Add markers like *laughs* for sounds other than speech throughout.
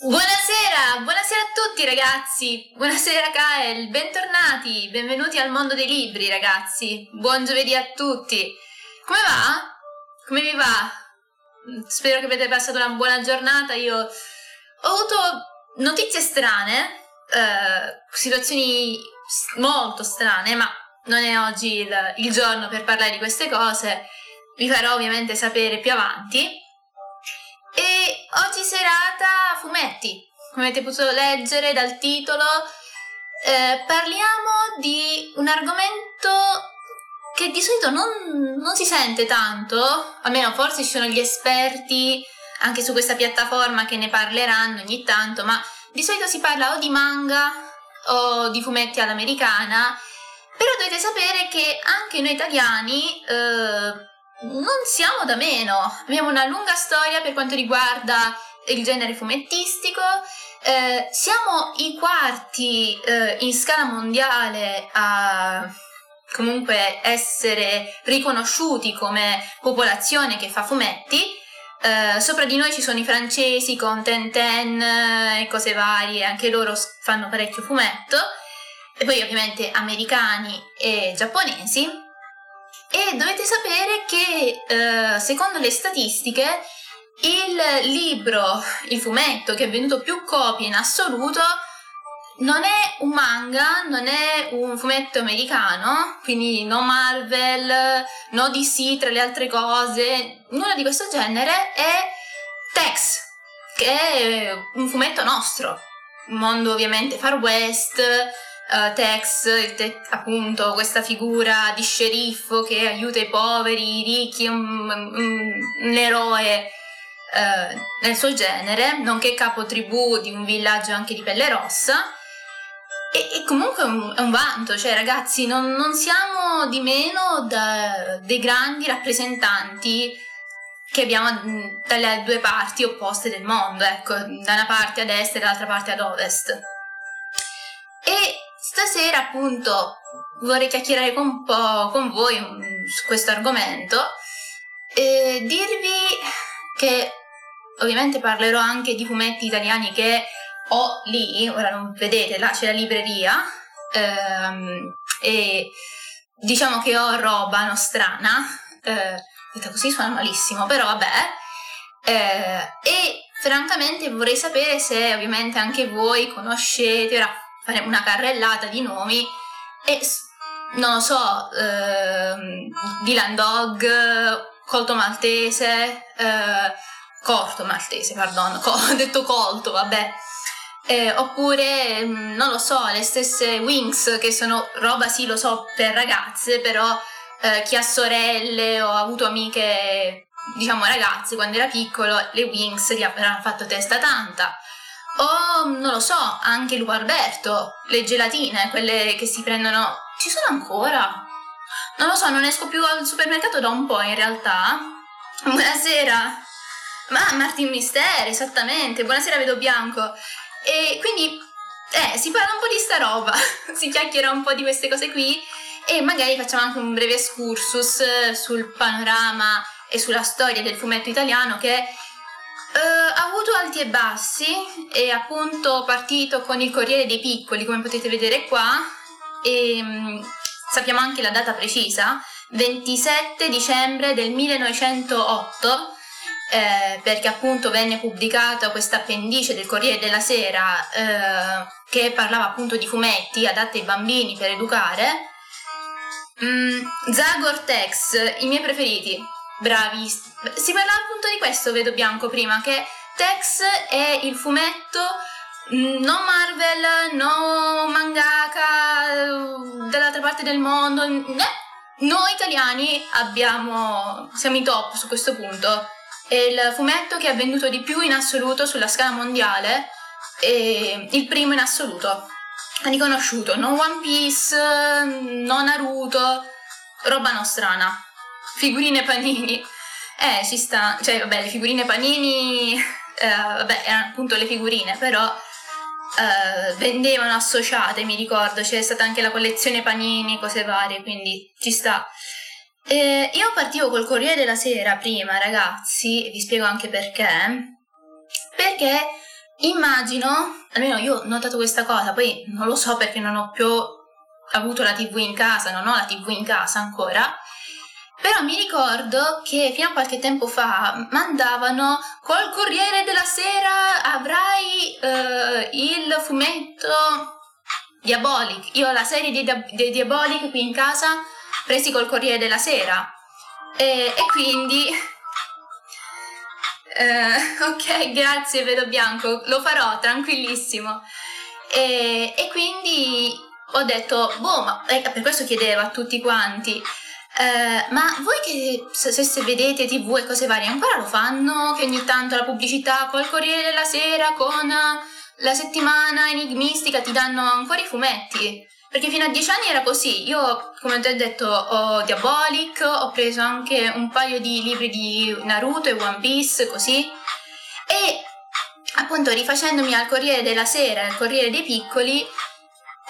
Buonasera, buonasera a tutti ragazzi, buonasera Kael, bentornati, benvenuti al mondo dei libri ragazzi, buon giovedì a tutti. Come va? Come vi va? Spero che avete passato una buona giornata, io ho avuto notizie strane, eh, situazioni molto strane, ma non è oggi il, il giorno per parlare di queste cose, vi farò ovviamente sapere più avanti. E oggi serata fumetti, come avete potuto leggere dal titolo, eh, parliamo di un argomento che di solito non, non, si sente tanto, almeno forse ci sono gli esperti anche su questa piattaforma che ne parleranno ogni tanto, ma di solito si parla o di manga o di fumetti all'americana, però dovete sapere che anche noi italiani eh, non siamo da meno, abbiamo una lunga storia per quanto riguarda il genere fumettistico, eh, siamo i quarti eh, in scala mondiale a comunque essere riconosciuti come popolazione che fa fumetti. Eh, sopra di noi ci sono i francesi con Tenten e cose varie, anche loro fanno parecchio fumetto, e poi ovviamente americani e giapponesi. E dovete sapere che eh, secondo le statistiche il libro, il fumetto che ha venduto più copie in assoluto non è un manga, non è un fumetto americano, quindi no Marvel, no DC tra le altre cose, nulla di questo genere, è Tex, che è un fumetto nostro, mondo ovviamente far west, uh, Tex, te- appunto questa figura di sceriffo che aiuta i poveri, i ricchi, un, un, un eroe uh, nel suo genere, nonché capo tribù di un villaggio anche di pelle rossa. E, e comunque è un, è un, vanto, cioè ragazzi, non, non siamo di meno da, dei grandi rappresentanti che abbiamo dalle due parti opposte del mondo, ecco, da una parte ad est e dall'altra parte ad ovest. E Stasera appunto vorrei chiacchierare un po' con voi su questo argomento e dirvi che ovviamente parlerò anche di fumetti italiani che ho lì, ora non vedete, là c'è la libreria ehm, e diciamo che ho roba nostrana, eh, così suona malissimo, però vabbè, eh, e francamente vorrei sapere se ovviamente anche voi conoscete, ora fare una carrellata di nomi e non lo so, ehm, Dylan Dog, Colto Maltese, eh, Corto Maltese, pardon, *laughs* ho detto Colto, vabbè. Eh, oppure, mm, non lo so, le stesse Wings, che sono roba, sì, lo so, per ragazze, però eh, chi ha sorelle o ha avuto amiche, diciamo ragazze, quando era piccolo, le Wings gli avranno fatto testa tanta. O non lo so, anche Lupo Alberto, le gelatine, quelle che si prendono. Ci sono ancora? Non lo so, non esco più al supermercato da un po' in realtà. Buonasera! Ma Martin Misteri, esattamente, buonasera vedo bianco. E quindi, eh, si parla un po' di sta roba, *laughs* si chiacchiera un po' di queste cose qui e magari facciamo anche un breve excursus sul panorama e sulla storia del fumetto italiano che Uh, ha avuto alti e bassi, è appunto partito con il Corriere dei Piccoli, come potete vedere qua, e um, sappiamo anche la data precisa, 27 dicembre del 1908, eh, perché appunto venne pubblicata questa appendice del Corriere della Sera eh, che parlava appunto di fumetti adatti ai bambini per educare. Mm, Zagor Tex, i miei preferiti, Bravi. Si parlava appunto di questo, vedo bianco prima, che Tex è il fumetto mm, non Marvel, no mangaka dall'altra parte del mondo. Noi italiani abbiamo, siamo i top su questo punto. È il fumetto che ha venduto di più in assoluto sulla scala mondiale e il primo in assoluto. Riconosciuto, non One Piece, non Naruto, roba nostrana figurine panini. Eh, ci sta, cioè vabbè, le figurine panini, eh, vabbè, erano appunto le figurine, però eh, vendevano associate, mi ricordo, c'è stata anche la collezione panini, cose varie, quindi ci sta. Eh, io partivo col Corriere della Sera prima, ragazzi, e vi spiego anche perché. Perché immagino, almeno io ho notato questa cosa, poi non lo so perché non ho più avuto la tv in casa, non ho la tv in casa ancora, però mi ricordo che fino a qualche tempo fa mandavano col Corriere della Sera avrai eh, il fumetto Diabolic. Io ho la serie dei, dei Diabolic qui in casa presi col Corriere della Sera e, e quindi Uh, *laughs* ok, grazie, vedo bianco, lo farò tranquillissimo. E, e quindi ho detto, boh, ma eh, per questo chiedevo a tutti quanti. Uh, ma voi che se, se, vedete tv e cose varie ancora lo fanno? Che ogni tanto la pubblicità col Corriere della Sera, con la settimana enigmistica ti danno ancora i fumetti? Perché fino a dieci anni era così. Io, come ho detto, ho Diabolic, ho preso anche un paio di libri di Naruto e One Piece, così. E appunto rifacendomi al Corriere della Sera, al Corriere dei Piccoli,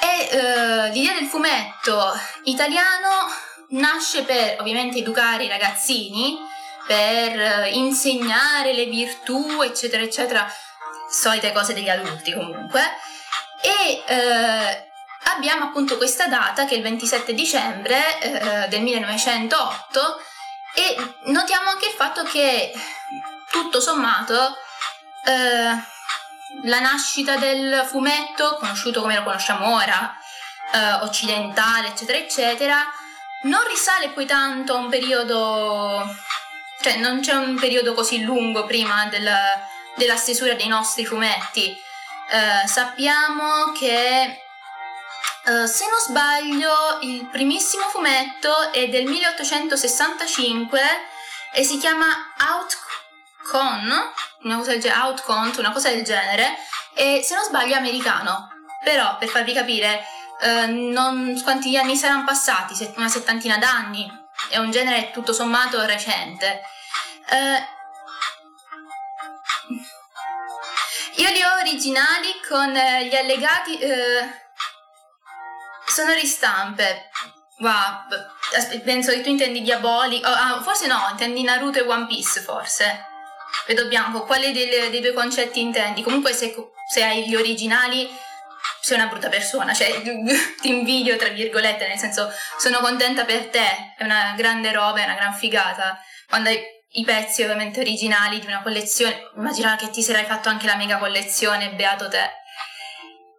e uh, l'idea del fumetto italiano nasce per ovviamente educare i ragazzini, per uh, insegnare le virtù, eccetera, eccetera, solite cose degli adulti comunque. E uh, abbiamo appunto questa data che è il 27 dicembre eh, del 1908 e notiamo anche il fatto che tutto sommato eh, la nascita del fumetto, conosciuto come lo conosciamo ora, eh, occidentale, eccetera, eccetera, non risale poi tanto a un periodo, cioè non c'è un periodo così lungo prima del, della stesura dei nostri fumetti. Eh, sappiamo che Uh, se non sbaglio, il primissimo fumetto è del 1865 e si chiama Outcon, una cosa del Outcont, una cosa del genere, e se non sbaglio è americano. Però, per farvi capire, uh, non, quanti anni saranno passati? Una settantina d'anni. È un genere tutto sommato recente. Uh, io li ho originali con gli allegati sono ristampe. Wow, penso che tu intendi Diabolic. Oh, ah, forse no, intendi Naruto e One Piece, forse. Vedo bianco. Quale dei, dei due concetti intendi? Comunque, se, se hai gli originali, sei una brutta persona. Cioè, *laughs* ti invidio, tra virgolette, nel senso, sono contenta per te. È una grande roba, è una gran figata. Quando hai i pezzi, ovviamente, originali di una collezione, immagina che ti sarai fatto anche la mega collezione, beato te.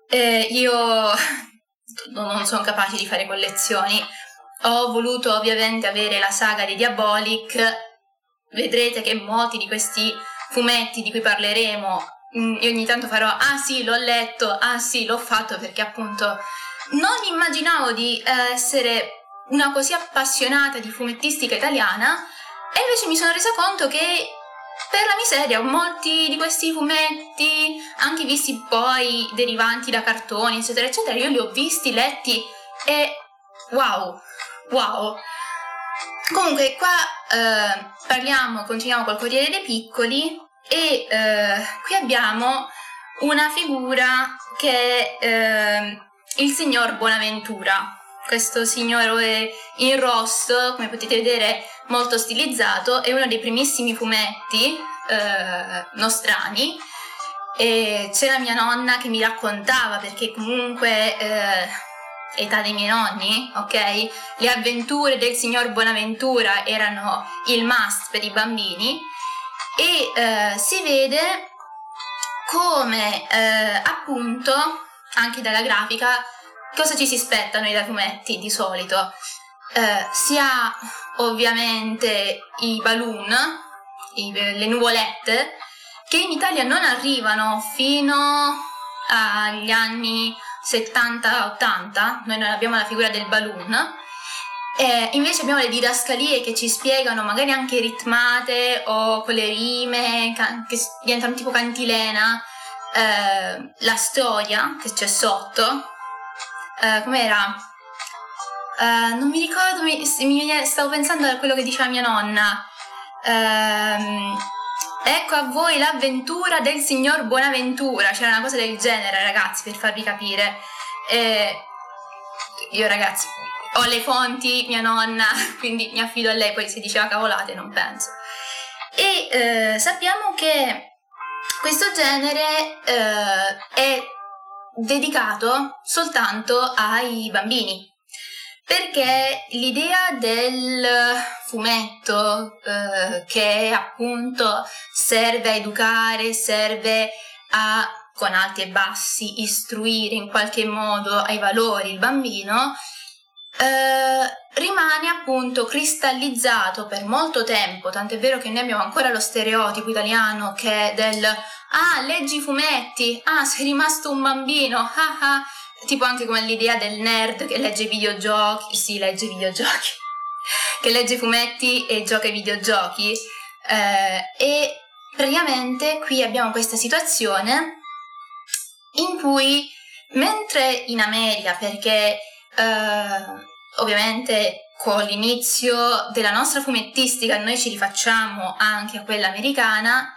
Eh, io *laughs* non sono capace di fare collezioni. Ho voluto ovviamente avere la saga di Diabolic, vedrete che molti di questi fumetti di cui parleremo, io ogni tanto farò, ah sì, l'ho letto, ah sì, l'ho fatto perché appunto non immaginavo di eh, essere una così appassionata di fumettistica italiana e invece mi sono resa conto che per la miseria, molti di questi fumetti, anche visti poi derivanti da cartoni, eccetera, eccetera, io li ho visti, letti e wow, wow. Comunque qua eh, parliamo, continuiamo col Corriere dei Piccoli e eh, qui abbiamo una figura che è eh, il signor Buonaventura. Questo signore in rosso, come potete vedere, molto stilizzato, è uno dei primissimi fumetti eh, nostrani e c'era mia nonna che mi raccontava perché comunque eh, età dei miei nonni, ok? Le avventure del signor Bonaventura erano il must per i bambini e eh, si vede come eh, appunto anche dalla grafica cosa ci si aspetta noi dai fumetti di solito? Eh, si ha ovviamente i balloon, i, le nuvolette, che in Italia non arrivano fino agli anni 70-80, noi non abbiamo la figura del balloon, eh, invece abbiamo le didascalie che ci spiegano, magari anche ritmate o con le rime, can- che diventano tipo cantilena, eh, la storia che c'è sotto. Eh, com'era? Uh, non mi ricordo, mi, mi, stavo pensando a quello che diceva mia nonna. Uh, ecco a voi l'avventura del signor Buonaventura. C'era una cosa del genere, ragazzi, per farvi capire. E io, ragazzi, ho le fonti, mia nonna, *laughs* quindi mi affido a lei. Poi se diceva cavolate, non penso. E uh, sappiamo che questo genere eh, è dedicato soltanto ai bambini perché l'idea del fumetto eh, che appunto serve a educare, serve a con alti e bassi istruire in qualche modo ai valori il bambino, eh, rimane appunto cristallizzato per molto tempo, tant'è vero che noi abbiamo ancora lo stereotipo italiano che è del ah, leggi i fumetti, ah, sei rimasto un bambino, *laughs* ah ah, tipo anche come l'idea del nerd che legge i videogiochi, sì, legge i videogiochi, *laughs* che legge i fumetti e gioca ai videogiochi. Eh, e praticamente qui abbiamo questa situazione in cui mentre in America, perché eh, ovviamente con l'inizio della nostra fumettistica noi ci rifacciamo anche a quella americana,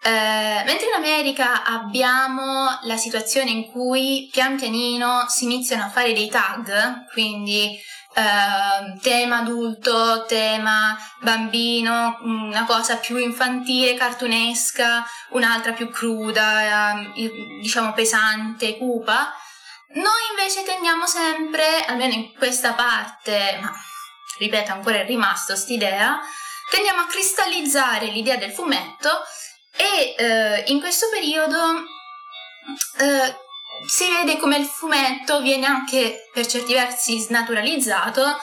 eh, mentre in America abbiamo la situazione in cui pian pianino si iniziano a fare dei tag, quindi eh, tema adulto, tema bambino, una cosa più infantile, cartunesca, un'altra più cruda, eh, diciamo pesante, cupa. Noi invece tendiamo sempre, almeno in questa parte, ma ripeto ancora è rimasto quest'idea, tendiamo a cristallizzare l'idea del fumetto e eh, in questo periodo eh, si vede come il fumetto viene anche per certi versi snaturalizzato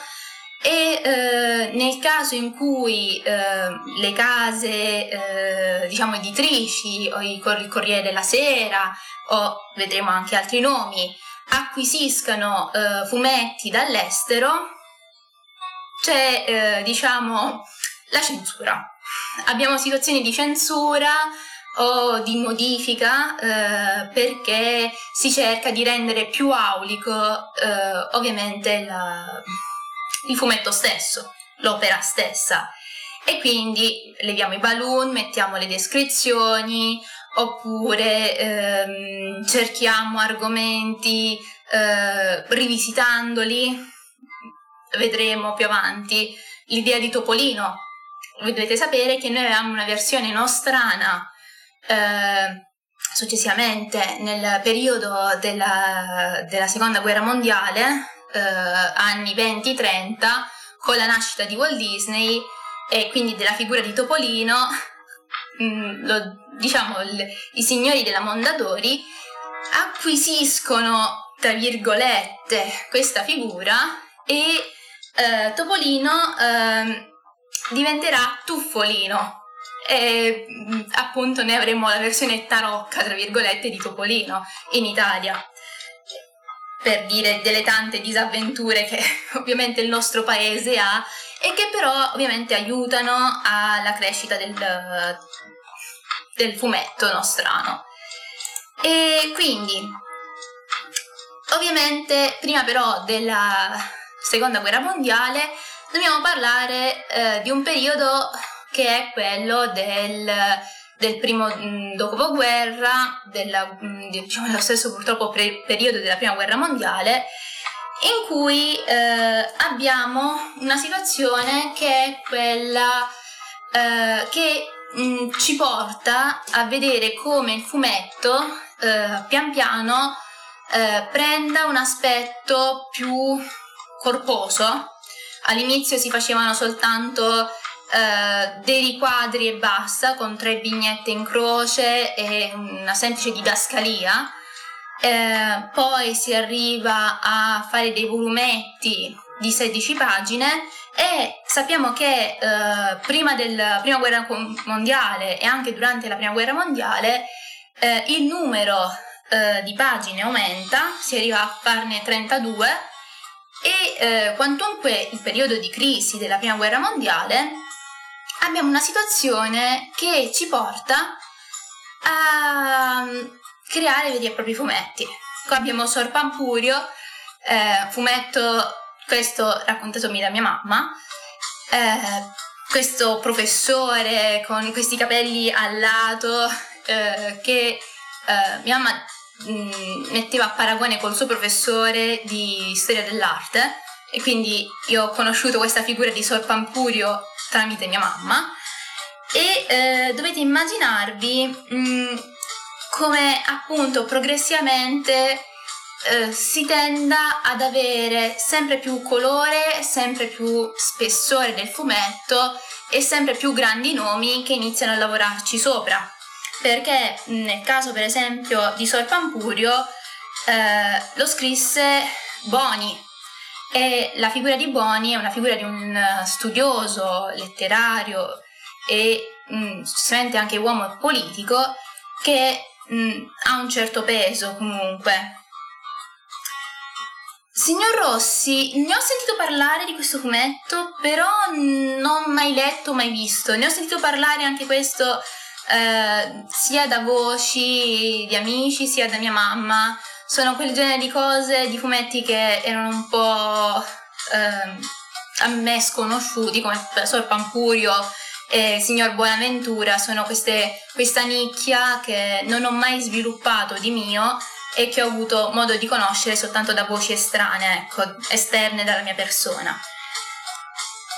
e eh, nel caso in cui eh, le case eh, diciamo editrici o il Corriere della Sera o vedremo anche altri nomi acquisiscano eh, fumetti dall'estero c'è eh, diciamo la censura abbiamo situazioni di censura o di modifica eh, perché si cerca di rendere più aulico eh, ovviamente la, il fumetto stesso, l'opera stessa. E quindi leviamo i balloon, mettiamo le descrizioni, oppure ehm, cerchiamo argomenti eh, rivisitandoli, vedremo più avanti l'idea di Topolino. Voi dovete sapere che noi avevamo una versione nostrana eh, successivamente nel periodo della, della seconda guerra mondiale, eh, anni 20-30, con la nascita di Walt Disney e quindi della figura di Topolino, mh, mm, lo, diciamo il, i signori della Mondadori acquisiscono, tra virgolette, questa figura e eh, Topolino eh, diventerà Tuffolino, e mm, appunto ne avremo la versione tarocca, tra virgolette, di Topolino in Italia. Per dire delle tante disavventure che *laughs* ovviamente il nostro paese ha e che però ovviamente aiutano alla crescita del, del fumetto nostrano. E quindi, ovviamente, prima però della seconda guerra mondiale, dobbiamo parlare eh, di un periodo che è quello del, del primo mm, dopoguerra, della, mm, diciamo dello stesso purtroppo pre- periodo della prima guerra mondiale, in cui eh, abbiamo una situazione che è quella eh, che mh, mm, ci porta a vedere come il fumetto eh, pian piano eh, prenda un aspetto più corposo. All'inizio si facevano soltanto eh, dei riquadri e basta, con tre vignette in croce e una semplice didascalia. Eh, poi si arriva a fare dei volumetti di 16 pagine e sappiamo che eh, prima della prima guerra mondiale e anche durante la prima guerra mondiale eh, il numero eh, di pagine aumenta, si arriva a farne 32 e eh, quantunque il periodo di crisi della prima guerra mondiale abbiamo una situazione che ci porta a mm, creare veri e propri fumetti. Qua abbiamo Sor Pampurio, eh, fumetto questo raccontatomi da mia mamma, eh, questo professore con questi capelli al lato eh, che eh, mia mamma mh, mm, metteva a paragone col suo professore di storia dell'arte. E quindi io ho conosciuto questa figura di Sor Pampurio tramite mia mamma. E eh, dovete immaginarvi mh, mm, come appunto progressivamente eh, si tenda ad avere sempre più colore, sempre più spessore del fumetto e sempre più grandi nomi che iniziano a lavorarci sopra. Perché nel caso per esempio di Sor Pampurio eh, lo scrisse Boni e la figura di Boni è una figura di un studioso letterario e mh, anche uomo politico che mh, ha un certo peso comunque. Signor Rossi, ne ho sentito parlare di questo fumetto, però non ho mai letto, mai visto. Ne ho sentito parlare anche questo eh, sia da voci di amici, sia da mia mamma. Sono quel genere di cose, di fumetti che erano un po' eh, a me sconosciuti, come Sor Pampurio e Signor Buonaventura. Sono queste, questa nicchia che non ho mai sviluppato di mio e che ho avuto modo di conoscere soltanto da voci estranee, ecco, esterne dalla mia persona.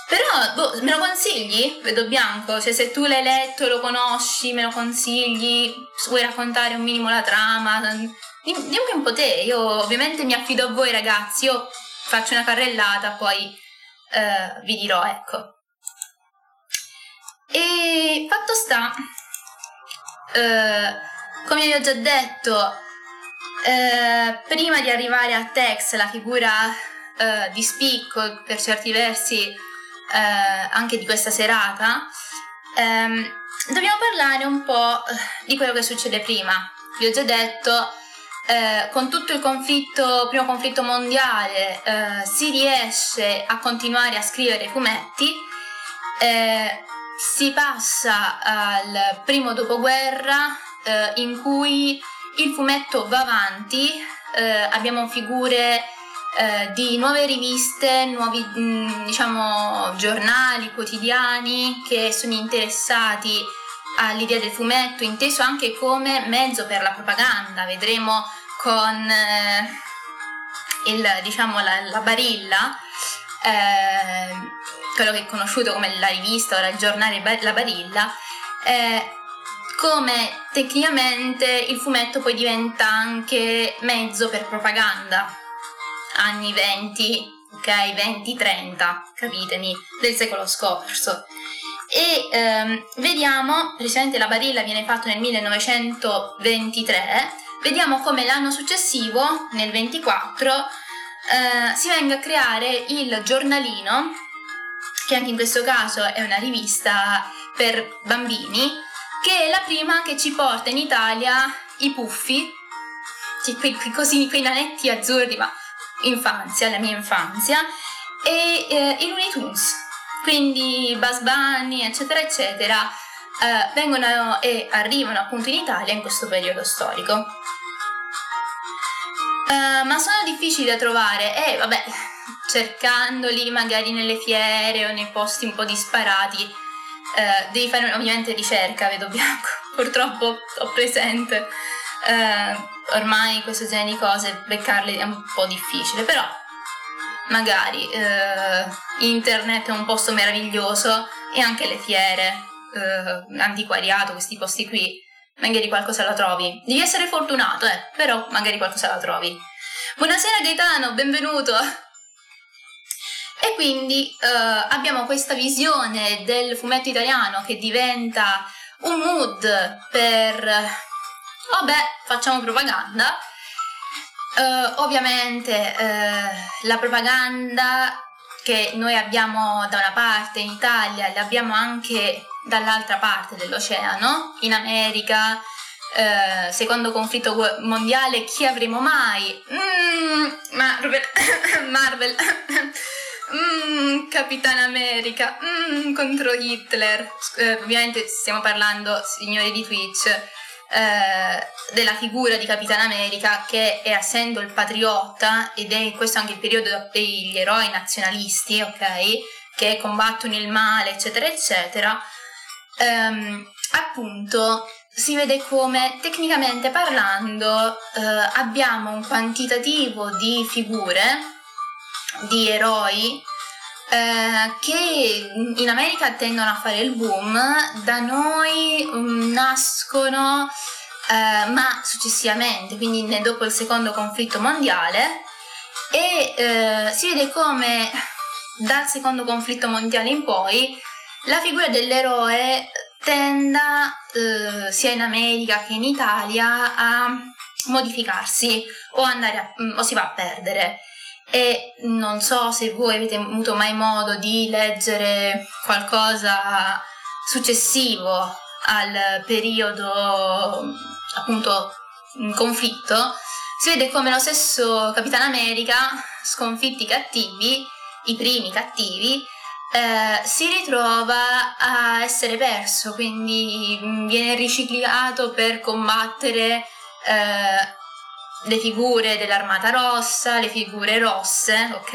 Però, boh, me lo consigli? Vedo bianco, cioè se tu l'hai letto, lo conosci, me lo consigli, vuoi raccontare un minimo la trama, dimmi un po' te, io ovviamente mi affido a voi ragazzi, io faccio una carrellata, poi eh, vi dirò, ecco. E fatto sta, eh, come vi ho già detto, eh, prima di arrivare a Tex, la figura eh, di spicco per certi versi eh, anche di questa serata, ehm, dobbiamo parlare un po' eh, di quello che succede prima. Vi ho già detto, eh, con tutto il conflitto, primo conflitto mondiale, si riesce a continuare a scrivere fumetti, si passa al primo dopoguerra in cui il fumetto va avanti, eh, abbiamo figure eh, di nuove riviste, nuovi mm, diciamo, giornali, quotidiani che sono interessati all'idea del fumetto, inteso anche come mezzo per la propaganda. Vedremo con eh, il, diciamo, la, la barilla, eh, quello che è conosciuto come la rivista, ora il giornale La Barilla, eh, come tecnicamente il fumetto poi diventa anche mezzo per propaganda. Anni 20, ok, 20-30, capitemi, del secolo scorso. E ehm, vediamo, precisamente la barilla viene fatta nel 1923, vediamo come l'anno successivo, nel 24, eh, si venga a creare il giornalino, che anche in questo caso è una rivista per bambini, che è la prima che ci porta in Italia i puffi, quei, quei, così, quei nanetti azzurri, ma infanzia, la mia infanzia, e eh, i Looney Tunes, quindi Buzz Bunny, eccetera, eccetera, eh, vengono e arrivano appunto in Italia in questo periodo storico. Uh, ma sono difficili da trovare. E vabbè, cercandoli magari nelle fiere o nei posti un po' disparati eh, devi fare ovviamente ricerca, vedo bianco, *laughs* purtroppo ho presente. Eh, ormai questo genere di cose beccarle è un po' difficile, però magari eh, internet è un posto meraviglioso e anche le fiere, eh, antiquariato, questi posti qui, magari qualcosa la trovi. Devi essere fortunato, eh, però magari qualcosa la trovi. Buonasera Gaetano, benvenuto! E quindi eh, abbiamo questa visione del fumetto italiano che diventa un mood per, vabbè, facciamo propaganda. Eh, ovviamente eh, la propaganda che noi abbiamo da una parte in Italia, l'abbiamo anche dall'altra parte dell'oceano, in America, eh, secondo conflitto mondiale, chi avremo mai? Mm, *coughs* Marvel, Marvel Mmm, Capitan America, mmm, contro Hitler. Eh, ovviamente stiamo parlando, signori di Twitch, eh, della figura di Capitan America che è essendo il patriotta ed è questo anche il periodo degli eroi nazionalisti, ok? Che combattono il male, eccetera, eccetera. Ehm, appunto, si vede come tecnicamente parlando eh, abbiamo un quantitativo di figure di eroi eh, che in America tendono a fare il boom, da noi um, nascono eh, ma successivamente, quindi dopo il secondo conflitto mondiale, e eh, si vede come dal secondo conflitto mondiale in poi la figura dell'eroe tenda eh, sia in America che in Italia a modificarsi o, andare a, mm, o si va a perdere e non so se voi avete avuto mai modo di leggere qualcosa successivo al periodo appunto in conflitto. Si vede come lo stesso Capitano America sconfitti i cattivi i primi cattivi eh, si ritrova a essere perso quindi viene riciclato per combattere eh, le figure dell'armata rossa, le figure rosse, ok?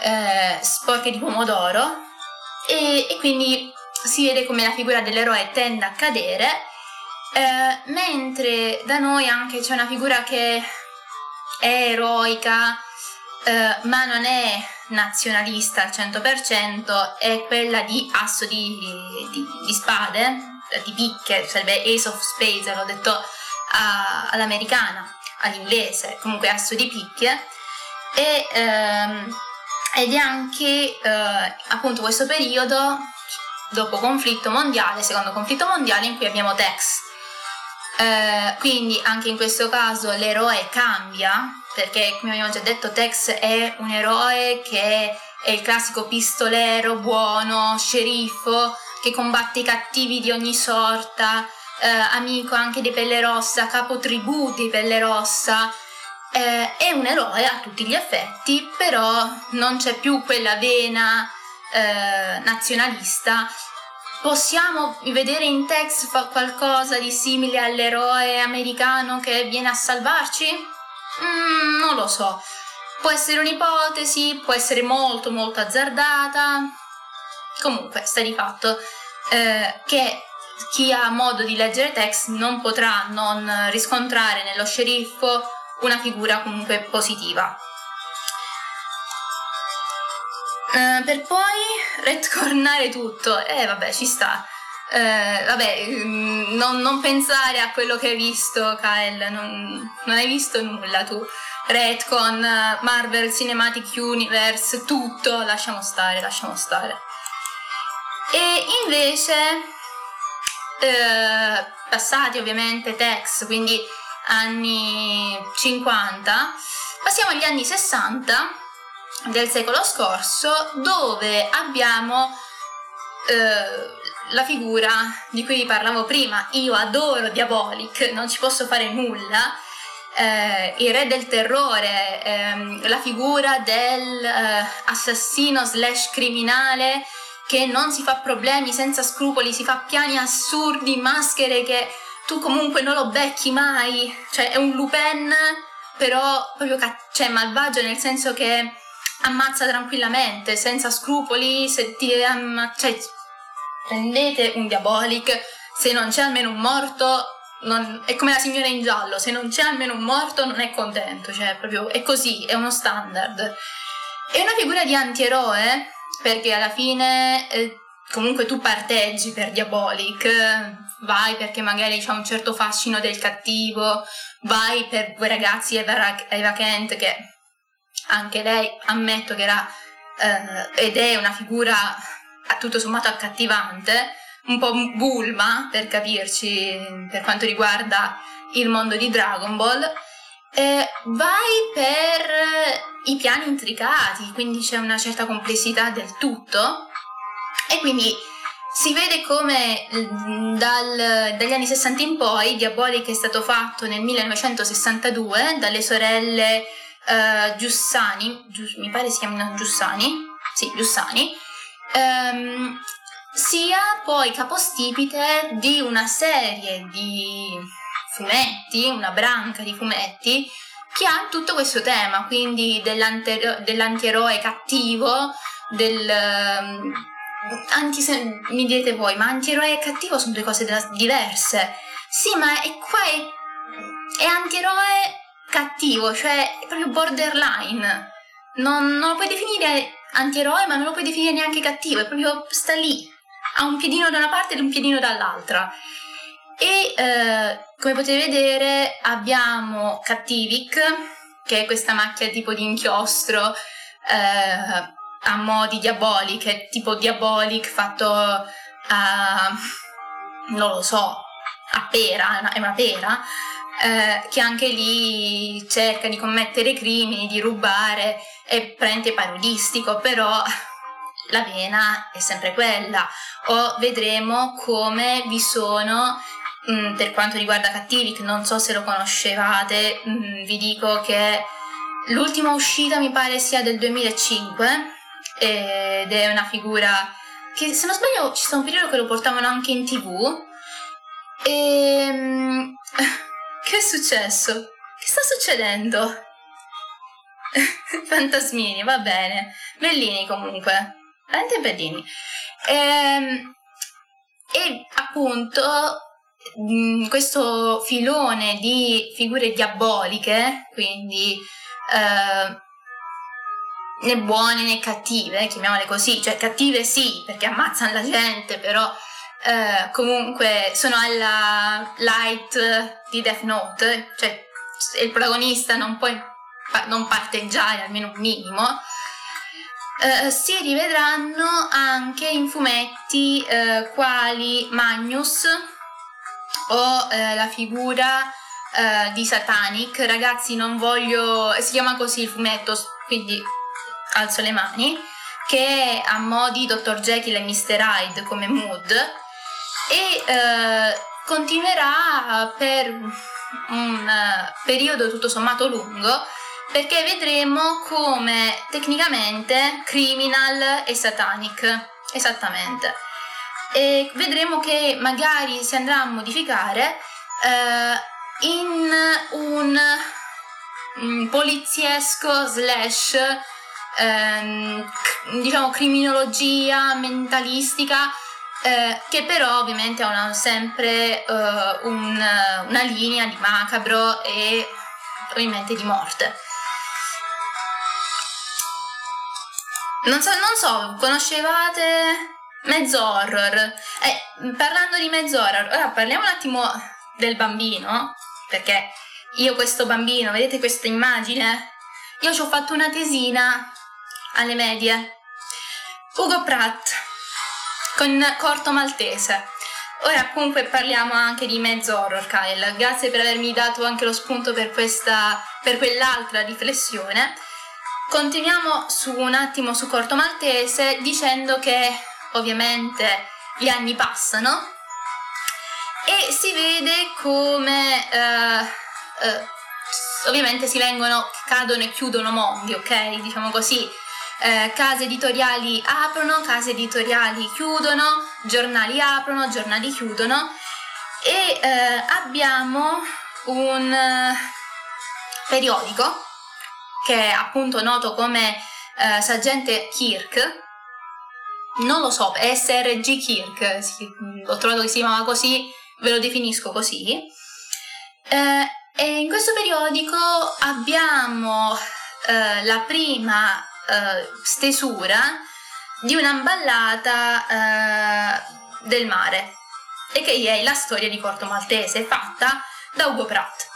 Eh, sporche di pomodoro. E, e, quindi si vede come la figura dell'eroe tende a cadere, eh, mentre da noi anche c'è una figura che è eroica, eh, ma non è nazionalista al 100%, è quella di asso di, di, di spade, di picche, sarebbe Ace of Spades, l'ho detto a, all'americana all'inglese, comunque asso di picchie, e, ehm, ed è anche eh, appunto questo periodo dopo conflitto mondiale, secondo conflitto mondiale, in cui abbiamo Tex. Eh, quindi anche in questo caso l'eroe cambia, perché come abbiamo già detto Tex è un eroe che è il classico pistolero buono, sceriffo, che combatte i cattivi di ogni sorta, eh, amico anche di Pelle Rossa, capo tribù di Pelle Rossa, eh, è un eroe a tutti gli effetti, però non c'è più quella vena eh, nazionalista. Possiamo vedere in Tex qualcosa di simile all'eroe americano che viene a salvarci? Mm, non lo so. Può essere un'ipotesi, può essere molto molto azzardata. Comunque, sta di fatto eh, che chi ha modo di leggere text non potrà non riscontrare nello sceriffo una figura comunque positiva. Uh, per poi retcornare tutto, eh, vabbè, ci sta. Uh, vabbè, mm, non, non, pensare a quello che hai visto, Kyle, non, non hai visto nulla tu. Retcon, Marvel Cinematic Universe, tutto, lasciamo stare, lasciamo stare. E invece eh, passati ovviamente Tex, quindi anni 50, passiamo agli anni 60 del secolo scorso dove abbiamo eh, la figura di cui vi parlavo prima, io adoro Diabolic, non ci posso fare nulla, eh, il re del terrore, ehm, la figura del eh, assassino slash criminale che non si fa problemi senza scrupoli, si fa piani assurdi, maschere che tu comunque non lo becchi mai, cioè è un Lupin però proprio ca- cioè, malvagio nel senso che ammazza tranquillamente, senza scrupoli, se ti ammazza, cioè prendete un Diabolic, se non c'è almeno un morto non, è come la signora in giallo, se non c'è almeno un morto non è contento, cioè proprio è così, è uno standard. È una figura di antieroe perché alla fine eh, comunque tu parteggi per Diabolic, vai perché magari c'è un certo fascino del cattivo, vai per quei ragazzi Eva, Eva Kent che anche lei ammetto che era eh, ed è una figura tutto sommato accattivante, un po' Bulma per capirci per quanto riguarda il mondo di Dragon Ball eh, vai per i piani intricati, quindi c'è una certa complessità del tutto. E quindi si vede come mm, dal, dagli anni 60 in poi Diabolic è stato fatto nel 1962 dalle sorelle uh, Giussani, Gius, mi pare si chiamino Giussani, sì, Giussani, um, sia poi capostipite di una serie di fumetti, una branca di fumetti che ha tutto questo tema, quindi dell'antieroe cattivo, del... Um, anti, mi direte voi, ma antieroe e cattivo sono due cose diverse. Sì, ma è qua è, è antieroe cattivo, cioè è proprio borderline. Non, non lo puoi definire antieroe, ma non lo puoi definire neanche cattivo, è proprio sta lì, ha un piedino da una parte e un piedino dall'altra. E eh, come potete vedere abbiamo Cattivic, che è questa macchia tipo di inchiostro eh, a modi diabolic, tipo diabolic fatto a, non lo so, a pera, è una pera, eh, che anche lì cerca di commettere crimini, di rubare, è praticamente parodistico, però la vena è sempre quella. O vedremo come vi sono, mm, per quanto riguarda Cattivic, non so se lo conoscevate, mh, mm, vi dico che l'ultima uscita mi pare sia del 2005 ed è una figura che se non sbaglio ci sta un periodo che lo portavano anche in tv e ehm, *laughs* che è successo? Che sta succedendo? *laughs* Fantasmini, va bene. Bellini comunque. Veramente bellini. E, ehm, e appunto questo filone di figure diaboliche, quindi eh, né buone né cattive, chiamiamole così, cioè cattive sì perché ammazzano la gente, però eh, comunque sono alla light di Death Note, cioè il protagonista non può non parteggiare almeno un minimo, eh, si rivedranno anche in fumetti eh, quali Magnus o eh, la figura eh, di Satanic. Ragazzi, non voglio. si chiama così il fumetto, quindi alzo le mani. Che ha modi Dr. Jekyll e Mr. Hyde come mood e eh, continuerà per un periodo tutto sommato lungo perché vedremo come tecnicamente Criminal e Satanic, esattamente. E vedremo che magari si andrà a modificare eh, in un, un poliziesco slash ehm, diciamo criminologia mentalistica eh, che però ovviamente ha sempre eh, un, una linea di macabro e ovviamente di morte. Non so, non so, conoscevate mezzo horror? Eh, parlando di mezzo horror, ora parliamo un attimo del bambino, perché io questo bambino, vedete questa immagine? Io ci ho fatto una tesina alle medie. Ugo Pratt con Corto Maltese. Ora comunque parliamo anche di mezzo horror, Kyle. Grazie per avermi dato anche lo spunto per questa per quell'altra riflessione. Continuiamo su un attimo su Corto Maltese dicendo che ovviamente gli anni passano e si vede come eh, eh, ovviamente si vengono, cadono e chiudono mondi, ok? Diciamo così. Eh, case editoriali aprono, case editoriali chiudono, giornali aprono, giornali chiudono e eh, abbiamo un eh, periodico che è appunto noto come eh, Saggente Kirk, non lo so, SRG Kirk, ho trovato che si chiamava così, ve lo definisco così. Eh, e in questo periodico abbiamo eh, la prima eh, stesura di una ballata eh, del mare, e che è la storia di Corto Maltese, fatta da Ugo Pratt.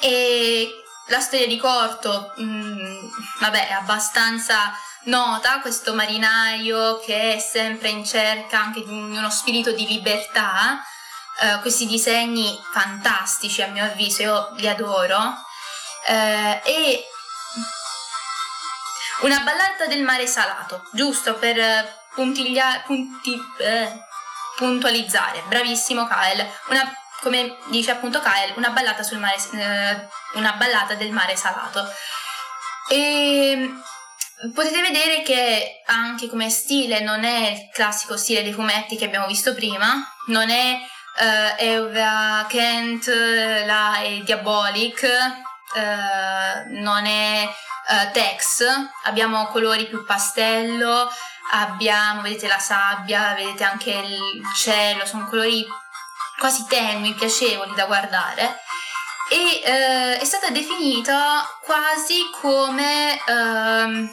E la storia di Corto, mh, mm, vabbè, è abbastanza nota, questo marinaio che è sempre in cerca anche di uno spirito di libertà, uh, questi disegni fantastici a mio avviso, io li adoro, uh, e una ballata del mare salato, giusto per puntiglia, punti, eh, puntualizzare, bravissimo Kyle, una come dice appunto Kyle, una ballata, mare, eh, una ballata del mare salato. E potete vedere che anche come stile non è il classico stile dei fumetti che abbiamo visto prima, non è uh, Eva Kent, la è Diabolic, uh, non è uh, Tex, abbiamo colori più pastello, abbiamo, vedete la sabbia, vedete anche il cielo, sono colori quasi tenui, piacevoli da guardare. E eh, è stata definita quasi come ehm,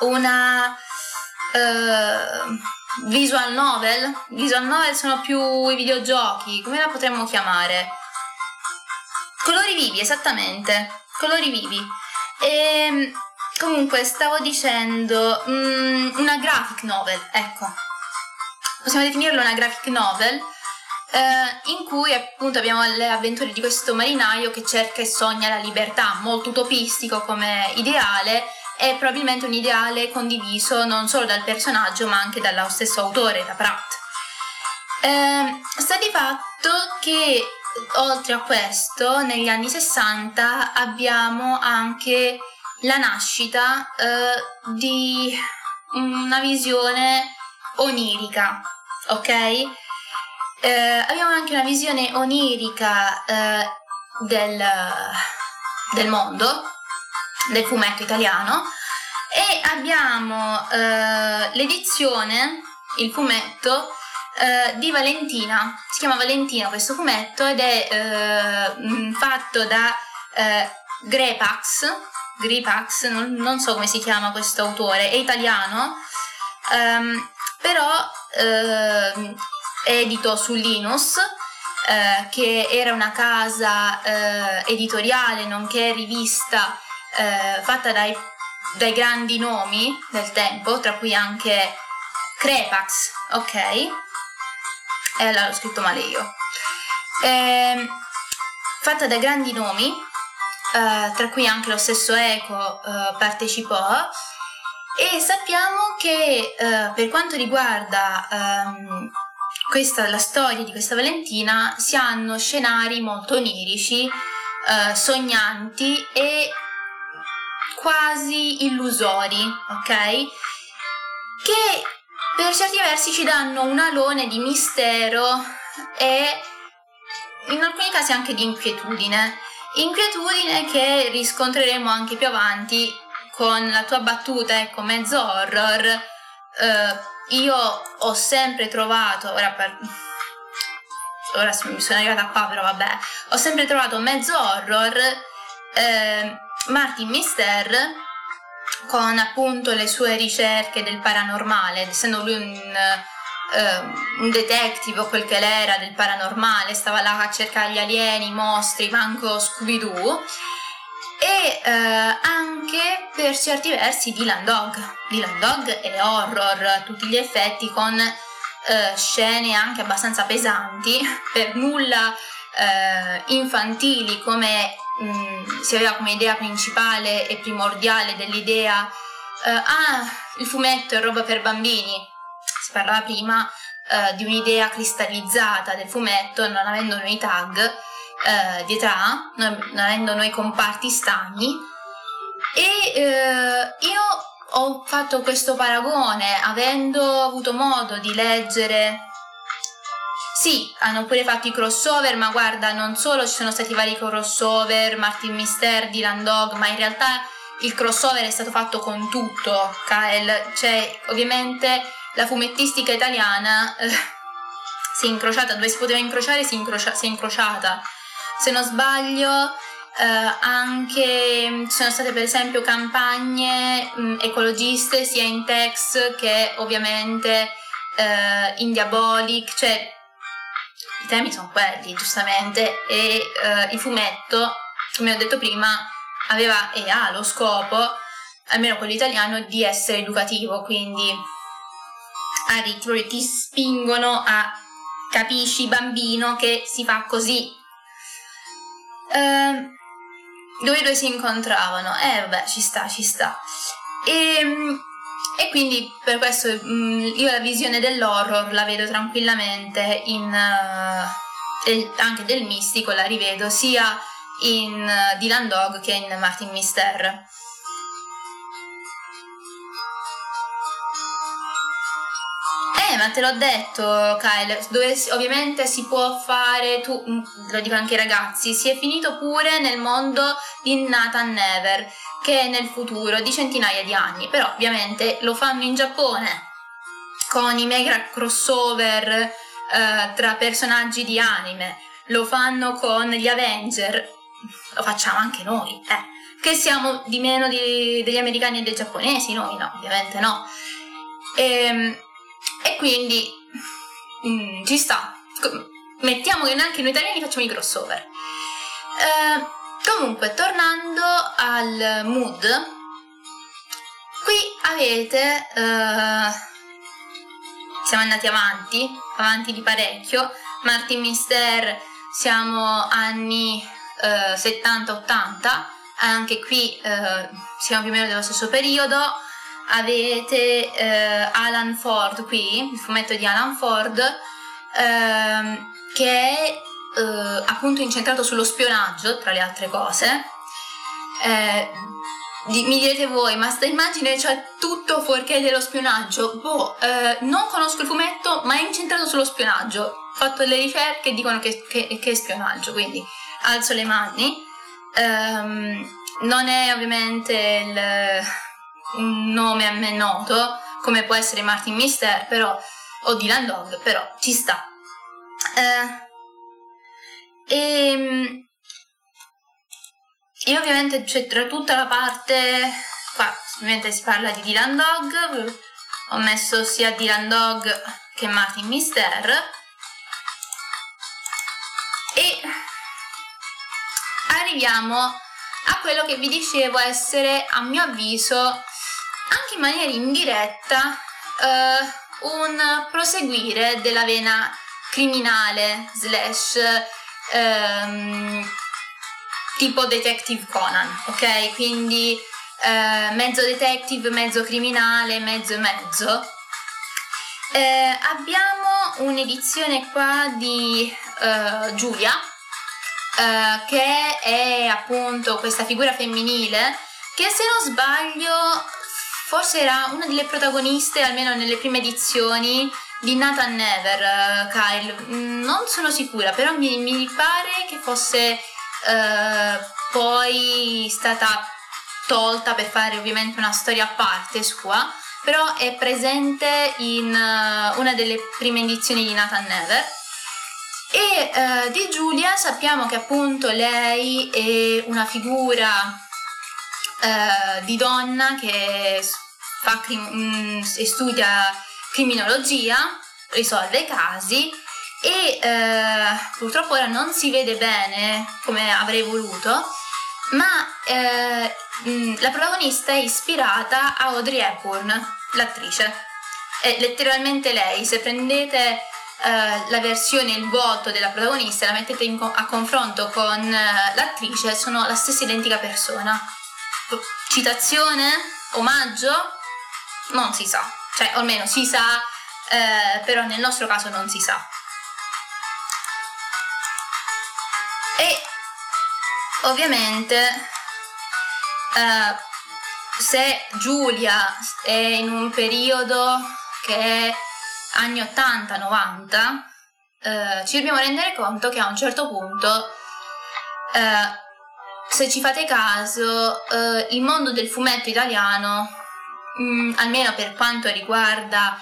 una uh, visual novel. Visual novel sono più i videogiochi, come la potremmo chiamare? Colori vivi, esattamente, colori vivi. E ehm, comunque stavo dicendo um, una graphic novel, ecco. Possiamo definirlo una graphic novel eh, in cui appunto abbiamo le avventure di questo marinaio che cerca e sogna la libertà, molto utopistico come ideale e probabilmente un ideale condiviso non solo dal personaggio ma anche dallo stesso autore, da Pratt. Eh, sta di fatto che oltre a questo negli anni 60 abbiamo anche la nascita eh, di una visione onirica, ok? Eh, abbiamo anche una visione onirica eh, del, del, mondo, del fumetto italiano e abbiamo eh, l'edizione, il fumetto eh, di Valentina. Si chiama Valentina questo fumetto ed è eh, fatto da eh, Grepax, Gripax, non, non, so come si chiama questo autore, è italiano, um, però uh, edito su Linus, eh, che era una casa eh, editoriale nonché rivista eh, fatta dai, dai, grandi nomi del tempo, tra cui anche Crepax, ok? E allora l'ho scritto male io. Ehm, fatta dai grandi nomi, eh, tra cui anche lo stesso Eco eh, partecipò. E sappiamo che eh, per quanto riguarda um, questa, la storia di questa Valentina si hanno scenari molto onirici, eh, sognanti e quasi illusori, ok? Che per certi versi ci danno un alone di mistero e in alcuni casi anche di inquietudine. Inquietudine che riscontreremo anche più avanti con la tua battuta, ecco, mezzo horror. Eh, io ho sempre trovato, ora, per, ora mi sono arrivata qua però vabbè, ho sempre trovato mezzo horror eh, Martin Mister con appunto le sue ricerche del paranormale, essendo lui un, uh, un detective o quel che l'era del paranormale, stava là a cercare gli alieni, i mostri, manco Scooby-Doo e eh, anche per certi versi Dylan Dog. Dylan Dog è horror a tutti gli effetti con eh, scene anche abbastanza pesanti, *laughs* per nulla eh, infantili come mm, si aveva come idea principale e primordiale dell'idea eh, ah, il fumetto è roba per bambini. Si parlava prima eh, di un'idea cristallizzata del fumetto, non avendo noi tag, eh, di età, non avendo noi comparti stagni e eh, io ho fatto questo paragone avendo avuto modo di leggere sì, hanno pure fatto i crossover, ma guarda, non solo ci sono stati vari crossover, Martin Mister, Dylan Dog, ma in realtà il crossover è stato fatto con tutto, Kael. Cioè, ovviamente la fumettistica italiana eh, si è incrociata, dove si poteva incrociare si, incrocia- si è incrociata se non sbaglio eh, anche ci sono state per esempio campagne mh, ecologiste sia in Tex che ovviamente eh, in Diabolic, cioè i temi sono quelli giustamente e eh, il fumetto, come ho detto prima, aveva e ha lo scopo, almeno quello italiano, di essere educativo, quindi a ti spingono a capisci bambino che si fa così eh, dove due si incontravano. Eh vabbè, ci sta, ci sta. E, ehm, e quindi per questo mh, mm, io la visione dell'horror la vedo tranquillamente in... Uh, del, anche del mistico la rivedo sia in uh, Dylan Dog che in Martin Mister. Eh, ma te l'ho detto, Kyle, dove ovviamente si può fare, tu, mm, lo dico anche ai ragazzi, si è finito pure nel mondo di Nathan Never, che è nel futuro di centinaia di anni, però ovviamente lo fanno in Giappone, con i mega crossover eh, tra personaggi di anime, lo fanno con gli Avenger, lo facciamo anche noi, eh. Che siamo di meno di, degli americani e dei giapponesi? Noi no, ovviamente no. E, ehm, e quindi mm, ci sta. Mettiamo che neanche noi italiani facciamo i crossover. Eh, comunque, tornando al mood, qui avete... Eh, siamo andati avanti, avanti di parecchio. Martin Mister siamo anni eh, 70-80, anche qui eh, siamo più o meno dello stesso periodo. Avete eh, Alan Ford qui, il fumetto di Alan Ford, ehm, che è eh, appunto incentrato sullo spionaggio, tra le altre cose. Eh, di, mi direte voi, ma sta immagine c'è tutto fuorché dello spionaggio? Boh, eh, non conosco il fumetto, ma è incentrato sullo spionaggio. Ho fatto delle ricerche e dicono che, che, che, è spionaggio, quindi alzo le mani. Um, non è ovviamente il, un nome a me noto, come può essere Martin Mister, però, o Dylan Dog, però ci sta. Uh, e ehm, e ovviamente c'è tra tutta la parte, qua ovviamente si parla di Dylan Dog, ho messo sia Dylan Dog che Martin Mister. E arriviamo a quello che vi dicevo essere a mio avviso anche in maniera indiretta eh, un proseguire della vena criminale slash ehm, tipo Detective Conan, ok? Quindi eh, mezzo detective, mezzo criminale, mezzo e mezzo. Eh, abbiamo un'edizione qua di eh, Giulia, eh, che è appunto questa figura femminile che se non sbaglio forse era una delle protagoniste, almeno nelle prime edizioni, di Nathan Never, uh, Kyle. Mm, non sono sicura, però mi, mi pare che fosse eh, poi stata tolta per fare ovviamente una storia a parte sua, però è presente in uh, una delle prime edizioni di Nathan Never. E uh, di Giulia sappiamo che appunto lei è una figura uh, di donna che fa crim- mm, studia criminologia, risolve casi e eh, purtroppo ora non si vede bene come avrei voluto, ma eh, la protagonista è ispirata a Audrey Hepburn, l'attrice. È letteralmente lei, se prendete eh, la versione, il volto della protagonista e la mettete co- a confronto con eh, l'attrice, sono la stessa identica persona. Citazione? Omaggio? Non si sa, cioè almeno si sa, eh, però nel nostro caso non si sa. E ovviamente eh, se Giulia è in un periodo che è anni 80-90, eh, ci dobbiamo rendere conto che a un certo punto, eh, se ci fate caso, eh, il mondo del fumetto italiano, mh, mm, almeno per quanto riguarda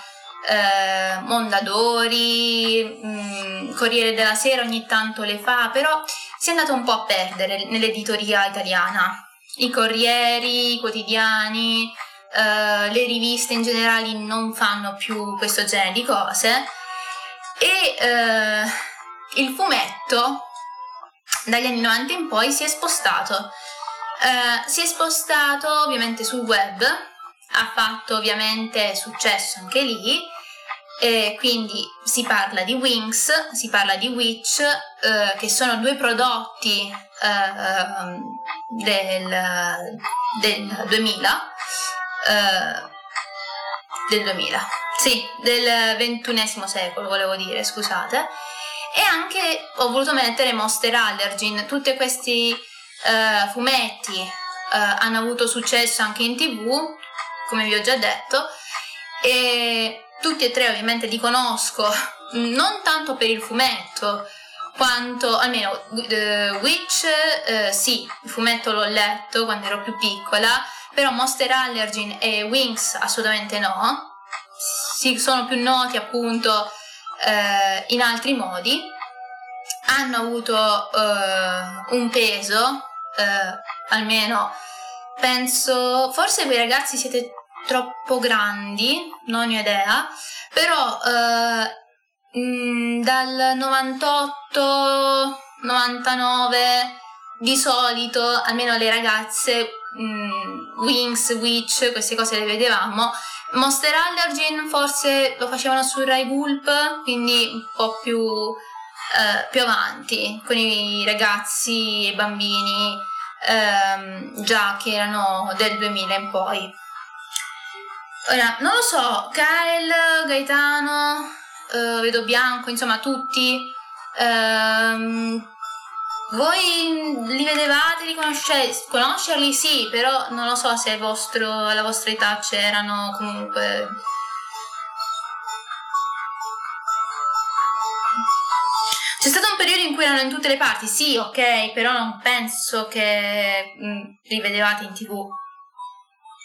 eh, Mondadori, mh, mm, Corriere della Sera ogni tanto le fa, però si è andato un po' a perdere nell'editoria italiana. I corrieri, i quotidiani, eh, le riviste in generale non fanno più questo genere di cose e eh, il fumetto dagli anni 90 in poi si è spostato. Eh, si è spostato ovviamente sul web, ha fatto ovviamente successo anche lì e quindi si parla di Wings, si parla di Witch, eh, che sono due prodotti eh, del, del, 2000, eh, del 2000, sì, del ventunesimo secolo volevo dire, scusate, e anche ho voluto mettere Monster Allergen, tutti questi eh, fumetti eh, hanno avuto successo anche in tv, come vi ho già detto, e tutti e tre ovviamente li conosco, non tanto per il fumetto, quanto almeno uh, Witch uh, sì, il fumetto l'ho letto quando ero più piccola, però Monster Allergen e Wings assolutamente no. Si sono più noti appunto uh, in altri modi. hanno avuto un peso, almeno penso, forse voi ragazzi siete troppo grandi, non ho idea, però uh, mh, dal 98, 99 di solito, almeno le ragazze, mh, Wings, Witch, queste cose le vedevamo. Monster Allergen forse lo facevano su Rai Gulp, quindi un po' più, eh, più avanti, con i ragazzi e bambini ehm, già che erano del 2000 in poi. Ora, non lo so, Kyle, Gaetano, eh, vedo Bianco, insomma tutti. Ehm, voi li vedevate, li conoscete? Conoscerli sì, però non lo so se vostro, alla vostra età c'erano comunque... cui erano in tutte le parti, sì, ok, però non penso che mh, mm, li vedevate in tv.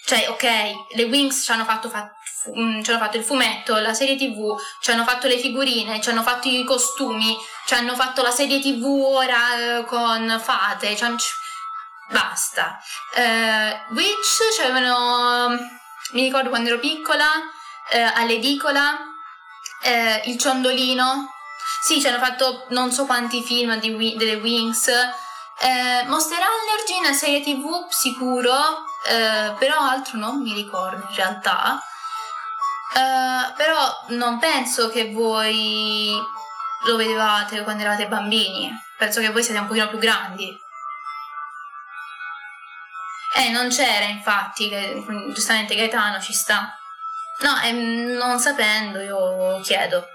Cioè, ok, le Wings ci hanno fatto, fa- mm, ci hanno fatto il fumetto, la serie tv, ci hanno fatto le figurine, ci hanno fatto i costumi, ci hanno fatto la serie tv ora eh, con fate, hanno... basta. Eh, Witch c'avevano, mi ricordo quando ero piccola, eh, all'edicola, eh, il ciondolino, sì, ci hanno fatto non so quanti film di, delle Wings, eh, Monster Allergy, serie tv sicuro, eh, però altro non mi ricordo in realtà. Uh, però non penso che voi lo vedevate quando eravate bambini. Penso che voi siete un pochino più grandi. Eh, non c'era infatti, che, giustamente Gaetano ci sta. No, eh, non sapendo io chiedo.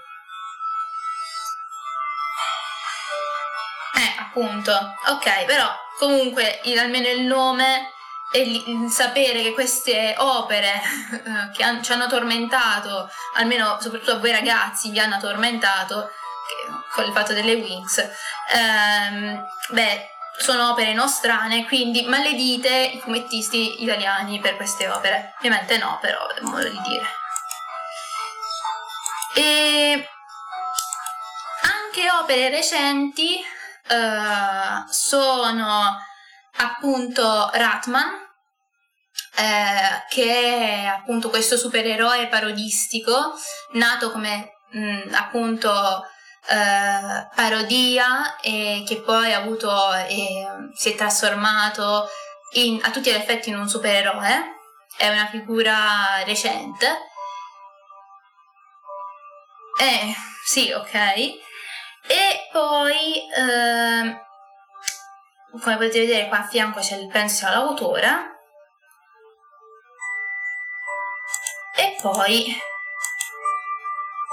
Appunto. Ok, però comunque il, almeno il nome e il sapere che queste opere *laughs* che han, ci hanno tormentato, almeno soprattutto a voi ragazzi vi hanno tormentato con il fatto delle Wings, ehm, beh, sono opere nostrane, quindi maledite i fumettisti italiani per queste opere. Ovviamente no, però è un modo di dire. E anche opere recenti uh, sono appunto Ratman, eh, che è appunto questo supereroe parodistico, nato come mh, mm, appunto eh, parodia e che poi ha avuto e si è trasformato in, a tutti gli effetti in un supereroe. È una figura recente. Eh, sì, ok. E poi, eh, come potete vedere qua a fianco c'è il penso all'autore. E poi...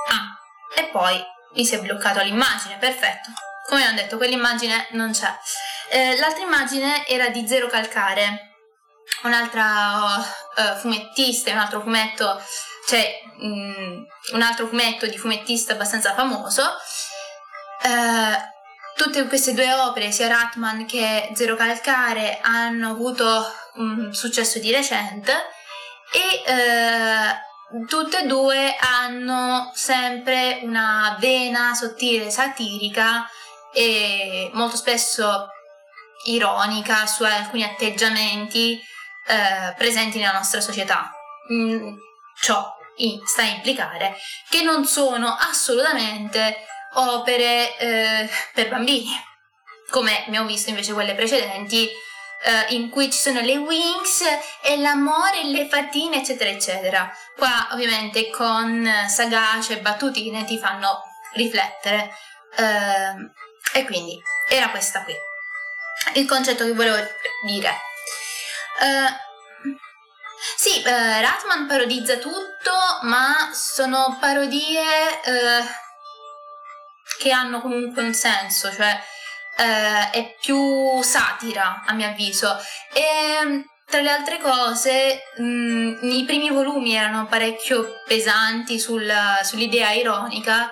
Ah, e poi mi si è bloccato l'immagine, perfetto. Come ho detto, quell'immagine non c'è. Eh, l'altra immagine era di Zero Calcare, un'altra uh, fumettista, un altro fumetto, cioè um, un altro fumetto di fumettista abbastanza famoso. Uh, tutte queste due opere, sia Ratman che Zero Calcare, hanno avuto un successo di recente e uh, tutte e due hanno sempre una vena sottile sattirica e molto spesso ironica su alcuni atteggiamenti eh, presenti nella nostra società. Mm, ciò sta a implicare che non sono assolutamente opere eh, per bambini, come abbiamo visto invece quelle precedenti uh, in cui ci sono le wings e l'amore, le fatine, eccetera, eccetera. Qua ovviamente con sagace e battutine ti fanno riflettere. Uh, e quindi era questa qui. Il concetto che volevo dire. Uh, sì, uh, Ratman parodizza tutto, ma sono parodie uh, che hanno comunque un senso, cioè eh, è più satira a mio avviso. E tra le altre cose mh, mm, i primi volumi erano parecchio pesanti sul, sull'idea ironica.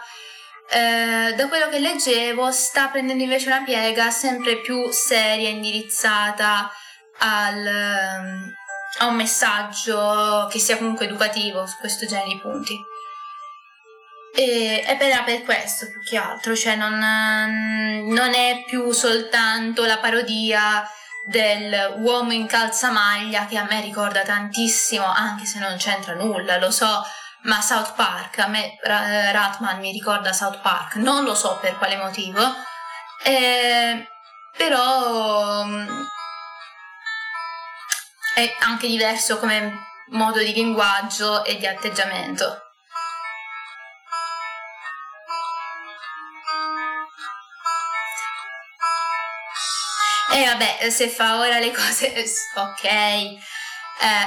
Eh, da quello che leggevo sta prendendo invece una piega sempre più seria indirizzata al, a un messaggio che sia comunque educativo su questo genere di punti E, e era per questo più che altro, cioè non, non è più soltanto la parodia del uomo in calzamaglia che a me ricorda tantissimo, anche se non c'entra nulla, lo so, ma South Park, a me Ratman mi ricorda South Park, non lo so per quale motivo, eh, però mm, è anche diverso come modo di linguaggio e di atteggiamento. E vabbè, se fa ora le cose, *laughs* ok. Eh,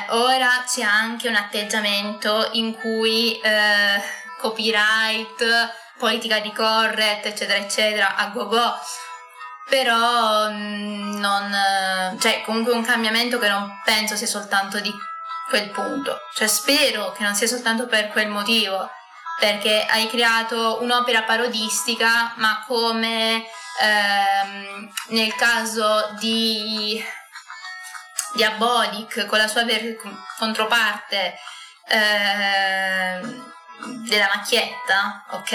ora c'è anche un atteggiamento in cui eh, copyright, politica di correct, eccetera, eccetera, a go go. Però mm, non, cioè comunque un cambiamento che non penso sia soltanto di quel punto. Cioè spero che non sia soltanto per quel motivo, perché hai creato un'opera parodistica, ma come ehm, nel caso di Diabolic con la sua ver- controparte ehm, della macchietta, ok?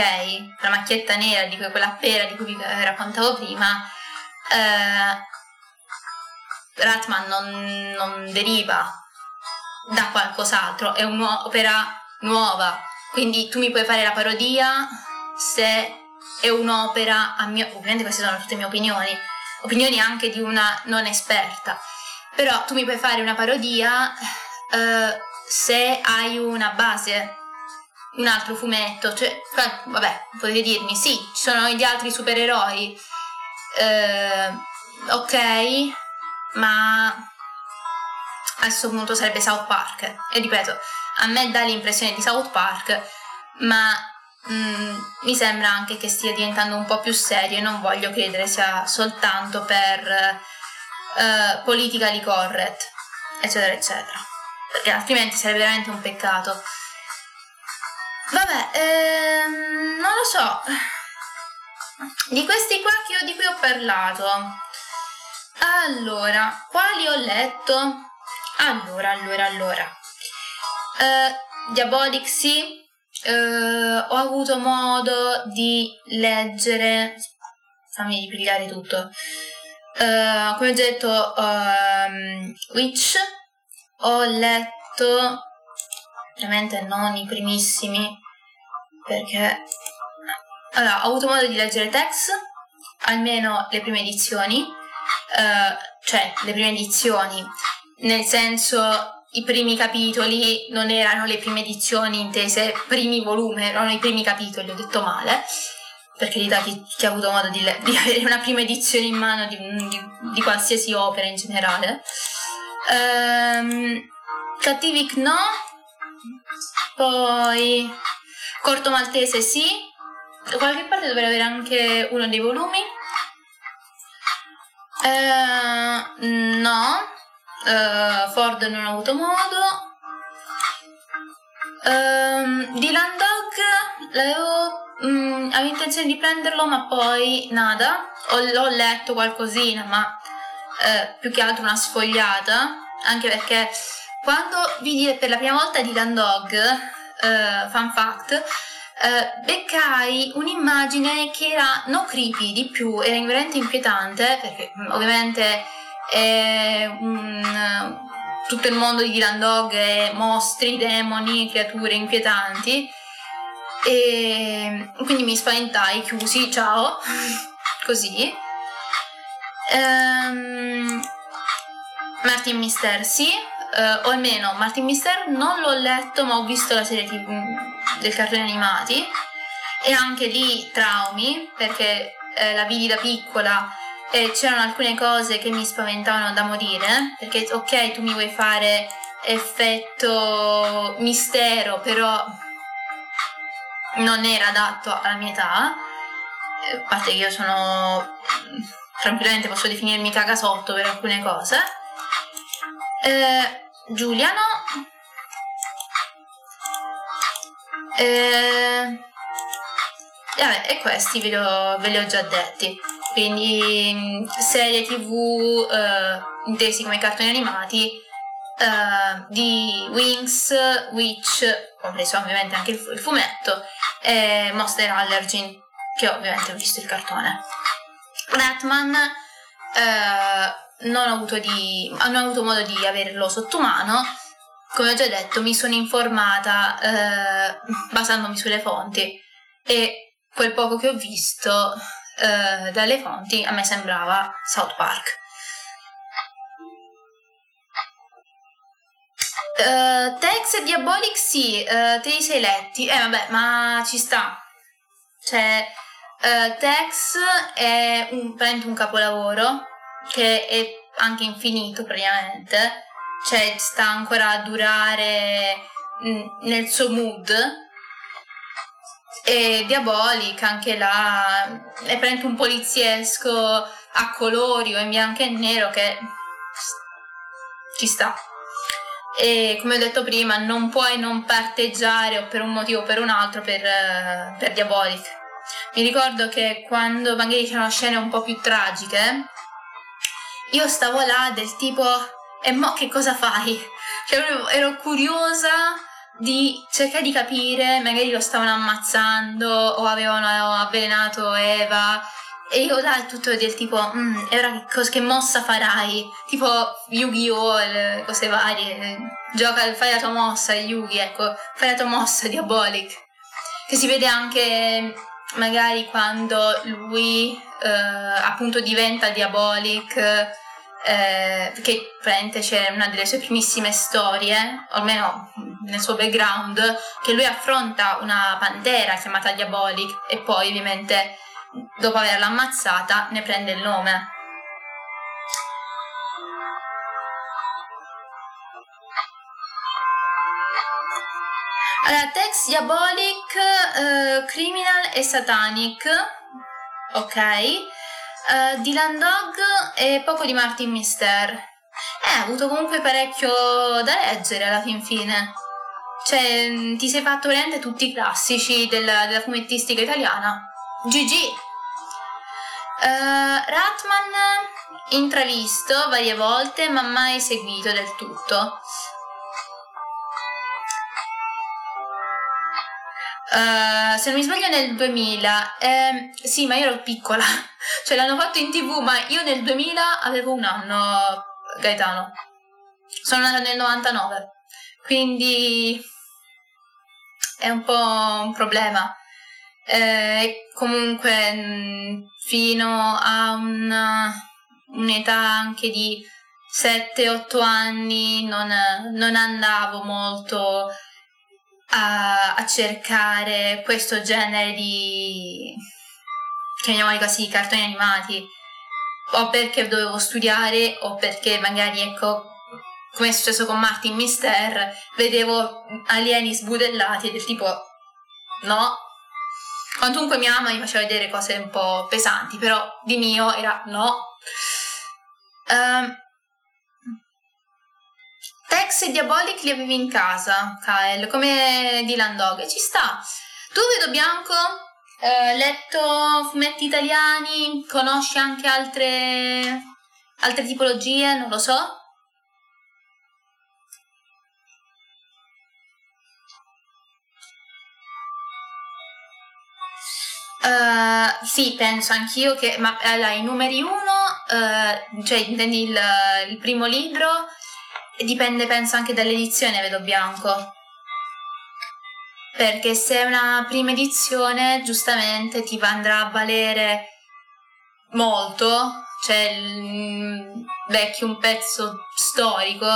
La macchietta nera di quella pera di cui vi raccontavo prima, eh, Ratman non, non deriva da qualcos'altro, è un'opera nuova, quindi tu mi puoi fare la parodia se è un'opera, mio, ovviamente queste sono tutte mie opinioni, opinioni anche di una non esperta, però tu mi puoi fare una parodia uh, se hai una base, un altro fumetto, cioè, vabbè, potete dirmi, sì, ci sono gli altri supereroi, uh, ok, ma a questo punto sarebbe South Park, e ripeto, a me dà l'impressione di South Park, ma mm, mi sembra anche che stia diventando un po' più serio e non voglio credere sia soltanto per uh, politically correct, eccetera, eccetera. Perché altrimenti sarebbe veramente un peccato. Vabbè, ehm, non lo so. Di questi qua io, di cui ho parlato. Allora, quali ho letto? Allora, allora, allora. Uh, Diabolic sì, Uh, ho avuto modo di leggere, fammi ripigliare tutto. Uh, come ho detto, um, Witch, ho letto ovviamente non i primissimi perché allora, ho avuto modo di leggere Tex, almeno le prime edizioni, uh, cioè le prime edizioni, nel senso i primi capitoli non erano le prime edizioni intese primi volumi, erano i primi capitoli, ho detto male, per carità chi, chi ha avuto modo di, di, *laughs* avere una prima edizione in mano di, di, di qualsiasi opera in generale. Um, Cattivic no, poi Corto Maltese sì, da qualche parte dovrei avere anche uno dei volumi. Uh, no, uh, Ford non ha avuto modo. Um, Dylan Dog l'avevo, um, avevo intenzione di prenderlo ma poi nada, ho, ho letto qualcosina ma uh, più che altro una sfogliata anche perché quando vidi per la prima volta Dylan Dog, uh, fun fact, Uh, beccai un'immagine che era non creepy di più, era veramente inquietante perché ovviamente un, tutto il mondo di Dylan Dog è mostri, demoni, creature inquietanti. E quindi mi spaventai, chiusi, ciao, *laughs* così. Um, Martin Mister sì, uh, o almeno Martin Mister non l'ho letto ma ho visto la serie tv del cartone animati. E anche lì traumi perché eh, la vidi da piccola e c'erano alcune cose che mi spaventavano da morire, perché ok, tu mi vuoi fare effetto mistero, però non era adatto alla mia età, eh, a parte che io sono tranquillamente posso definirmi cagasotto per alcune cose. Eh, Giulia no. Eh, e, vabbè, e questi ve li ho già detti quindi serie tv eh, intesi come cartoni animati uh, di Wings, Witch, compreso ovviamente anche il, il fumetto, e Monster Allergy, che ovviamente ho visto il cartone. Ratman uh, non, ho avuto di, non ho avuto modo di averlo sotto mano, come ho già detto mi sono informata uh, basandomi sulle fonti e quel poco che ho visto dalle fonti a me sembrava South Park. Uh, Tex e Diabolic sì, uh, te li sei letti. Eh vabbè, ma ci sta. Cioè, uh, Tex è un, un capolavoro che è anche infinito praticamente. Cioè, sta ancora a durare mh, nel suo mood. E Diabolic anche là è praticamente un poliziesco a colori o in bianco e nero che ci sta e come ho detto prima non puoi non parteggiare o per un motivo o per un altro per, uh, per Diabolic. Mi ricordo che quando magari c'erano scene un po' più tragiche, io stavo là del tipo e mo che cosa fai? Cioè ero curiosa di cercare di capire, magari lo stavano ammazzando o avevano avvelenato Eva e io là tutto del tipo, mm, e ora che, cosa, che mossa farai? Tipo Yu-Gi-Oh! cose varie. Gioca, fai la tua mossa, Yugi, ecco, fai la tua mossa, Diabolic. Che si vede anche magari quando lui eh, appunto diventa Diabolic, eh, perché praticamente c'è una delle sue primissime storie, o almeno nel suo background, che lui affronta una pantera chiamata Diabolic e poi ovviamente dopo averla ammazzata, ne prende il nome. Allora, Tex Diabolic, uh, Criminal e Satanic, ok. Uh, Dylan Dog e poco di Martin Mister. Eh, ha avuto comunque parecchio da leggere alla fin fine. Cioè, ti sei fatto veramente tutti i classici della, della fumettistica italiana. GG. Uh, Ratman intravisto varie volte ma mai seguito del tutto. Uh, se non mi sbaglio nel 2000, eh, sì ma io ero piccola, *laughs* cioè l'hanno fatto in tv ma io nel 2000 avevo un anno, Gaetano. Sono nata nel 99, quindi è un po' un problema eh, comunque fino a una, un'età anche di 7-8 anni non, non andavo molto a, a, cercare questo genere di chiamiamoli così cartoni animati o perché dovevo studiare o perché magari ecco come è successo con Martin Mister vedevo alieni sbudellati del tipo no Quantunque mia mamma mi faceva vedere cose un po' pesanti, però di mio era no. Um, Tex e Diabolic li avevi in casa, Kyle, come Dylan Dog, ci sta. Tu, Vedo Bianco, eh, letto fumetti italiani, conosci anche altre, altre tipologie, non lo so? Uh, sì, penso anch'io che, ma allora, i numeri uno, uh, cioè intendi il, il, primo libro, dipende penso anche dall'edizione Vedo Bianco. Perché se è una prima edizione, giustamente ti andrà a valere molto, cioè il, vecchio un pezzo storico,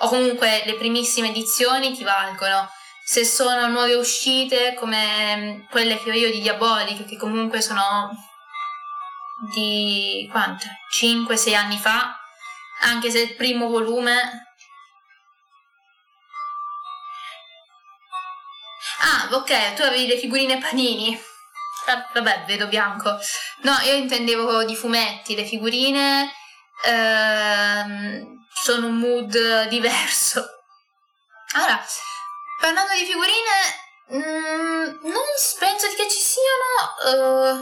o comunque le primissime edizioni ti valgono se sono nuove uscite come mm, quelle che ho io di Diabolic, che comunque sono di quanto? 5-6 anni fa, anche se il primo volume... Ah, ok, tu avevi le figurine panini. Ah, vabbè, vedo bianco. No, io intendevo di fumetti, le figurine ehm, sono un mood diverso. Allora, Parlando di figurine, mm, non penso che ci siano... Uh,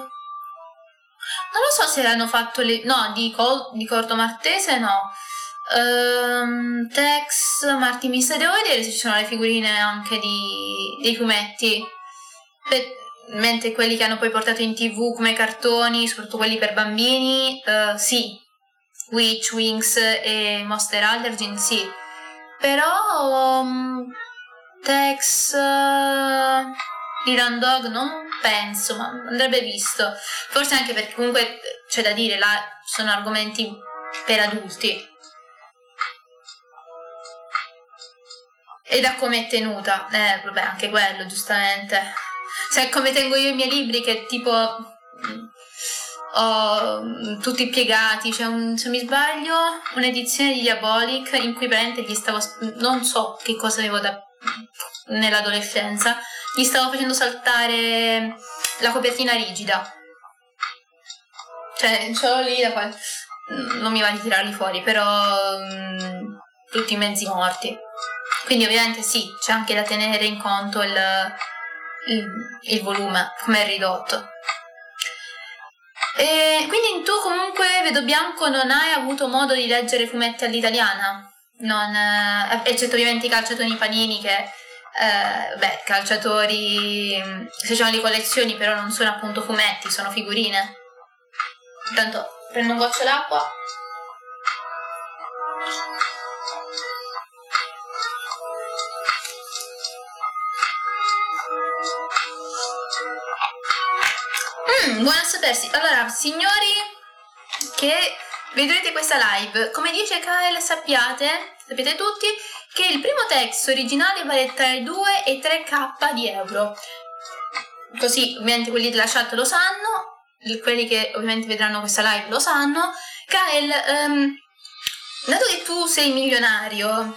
non lo so se l'hanno fatto le... No, di, Col- di Corto Martese no. Um, Tex, Martin Mister, devo vedere se ci sono le figurine anche di, dei fumetti. Per, mentre quelli che hanno poi portato in tv come cartoni, soprattutto quelli per bambini, uh, sì. Witch, Wings e Monster Allergen, sì. Però um, Tex, uh, Dylan Dog non penso, ma andrebbe visto. Forse anche perché comunque c'è da dire, là sono argomenti per adulti. E da come è tenuta? Eh, vabbè, anche quello, giustamente. Cioè, come tengo io i miei libri, che tipo mm, ho mm, tutti piegati. C'è un, se mi sbaglio, un'edizione di Diabolic in cui praticamente gli stavo. non so che cosa avevo da, nell'adolescenza, gli stavo facendo saltare la copertina rigida. Cioè, ce l'ho lì da qual... Non mi va di tirarli fuori, però. Mh, tutti mezzi morti. Quindi ovviamente sì, c'è anche da tenere in conto il, il, il volume, come è ridotto. E quindi tu comunque, vedo bianco, non hai avuto modo di leggere fumetti all'italiana? Non, eh, eccetto ovviamente i calciatori panini che, eh, beh, calciatori, se c'hanno le collezioni però non sono appunto fumetti, sono figurine. Intanto prendo un goccio d'acqua. Mm, buona sapersi. Allora, signori che vedrete questa live, come dice Kyle, sappiate, sapete tutti, che il primo text originale vale tra i 2 e 3k di euro. Così, ovviamente quelli della chat lo sanno, quelli che ovviamente vedranno questa live lo sanno. Kyle, um, dato che tu sei milionario,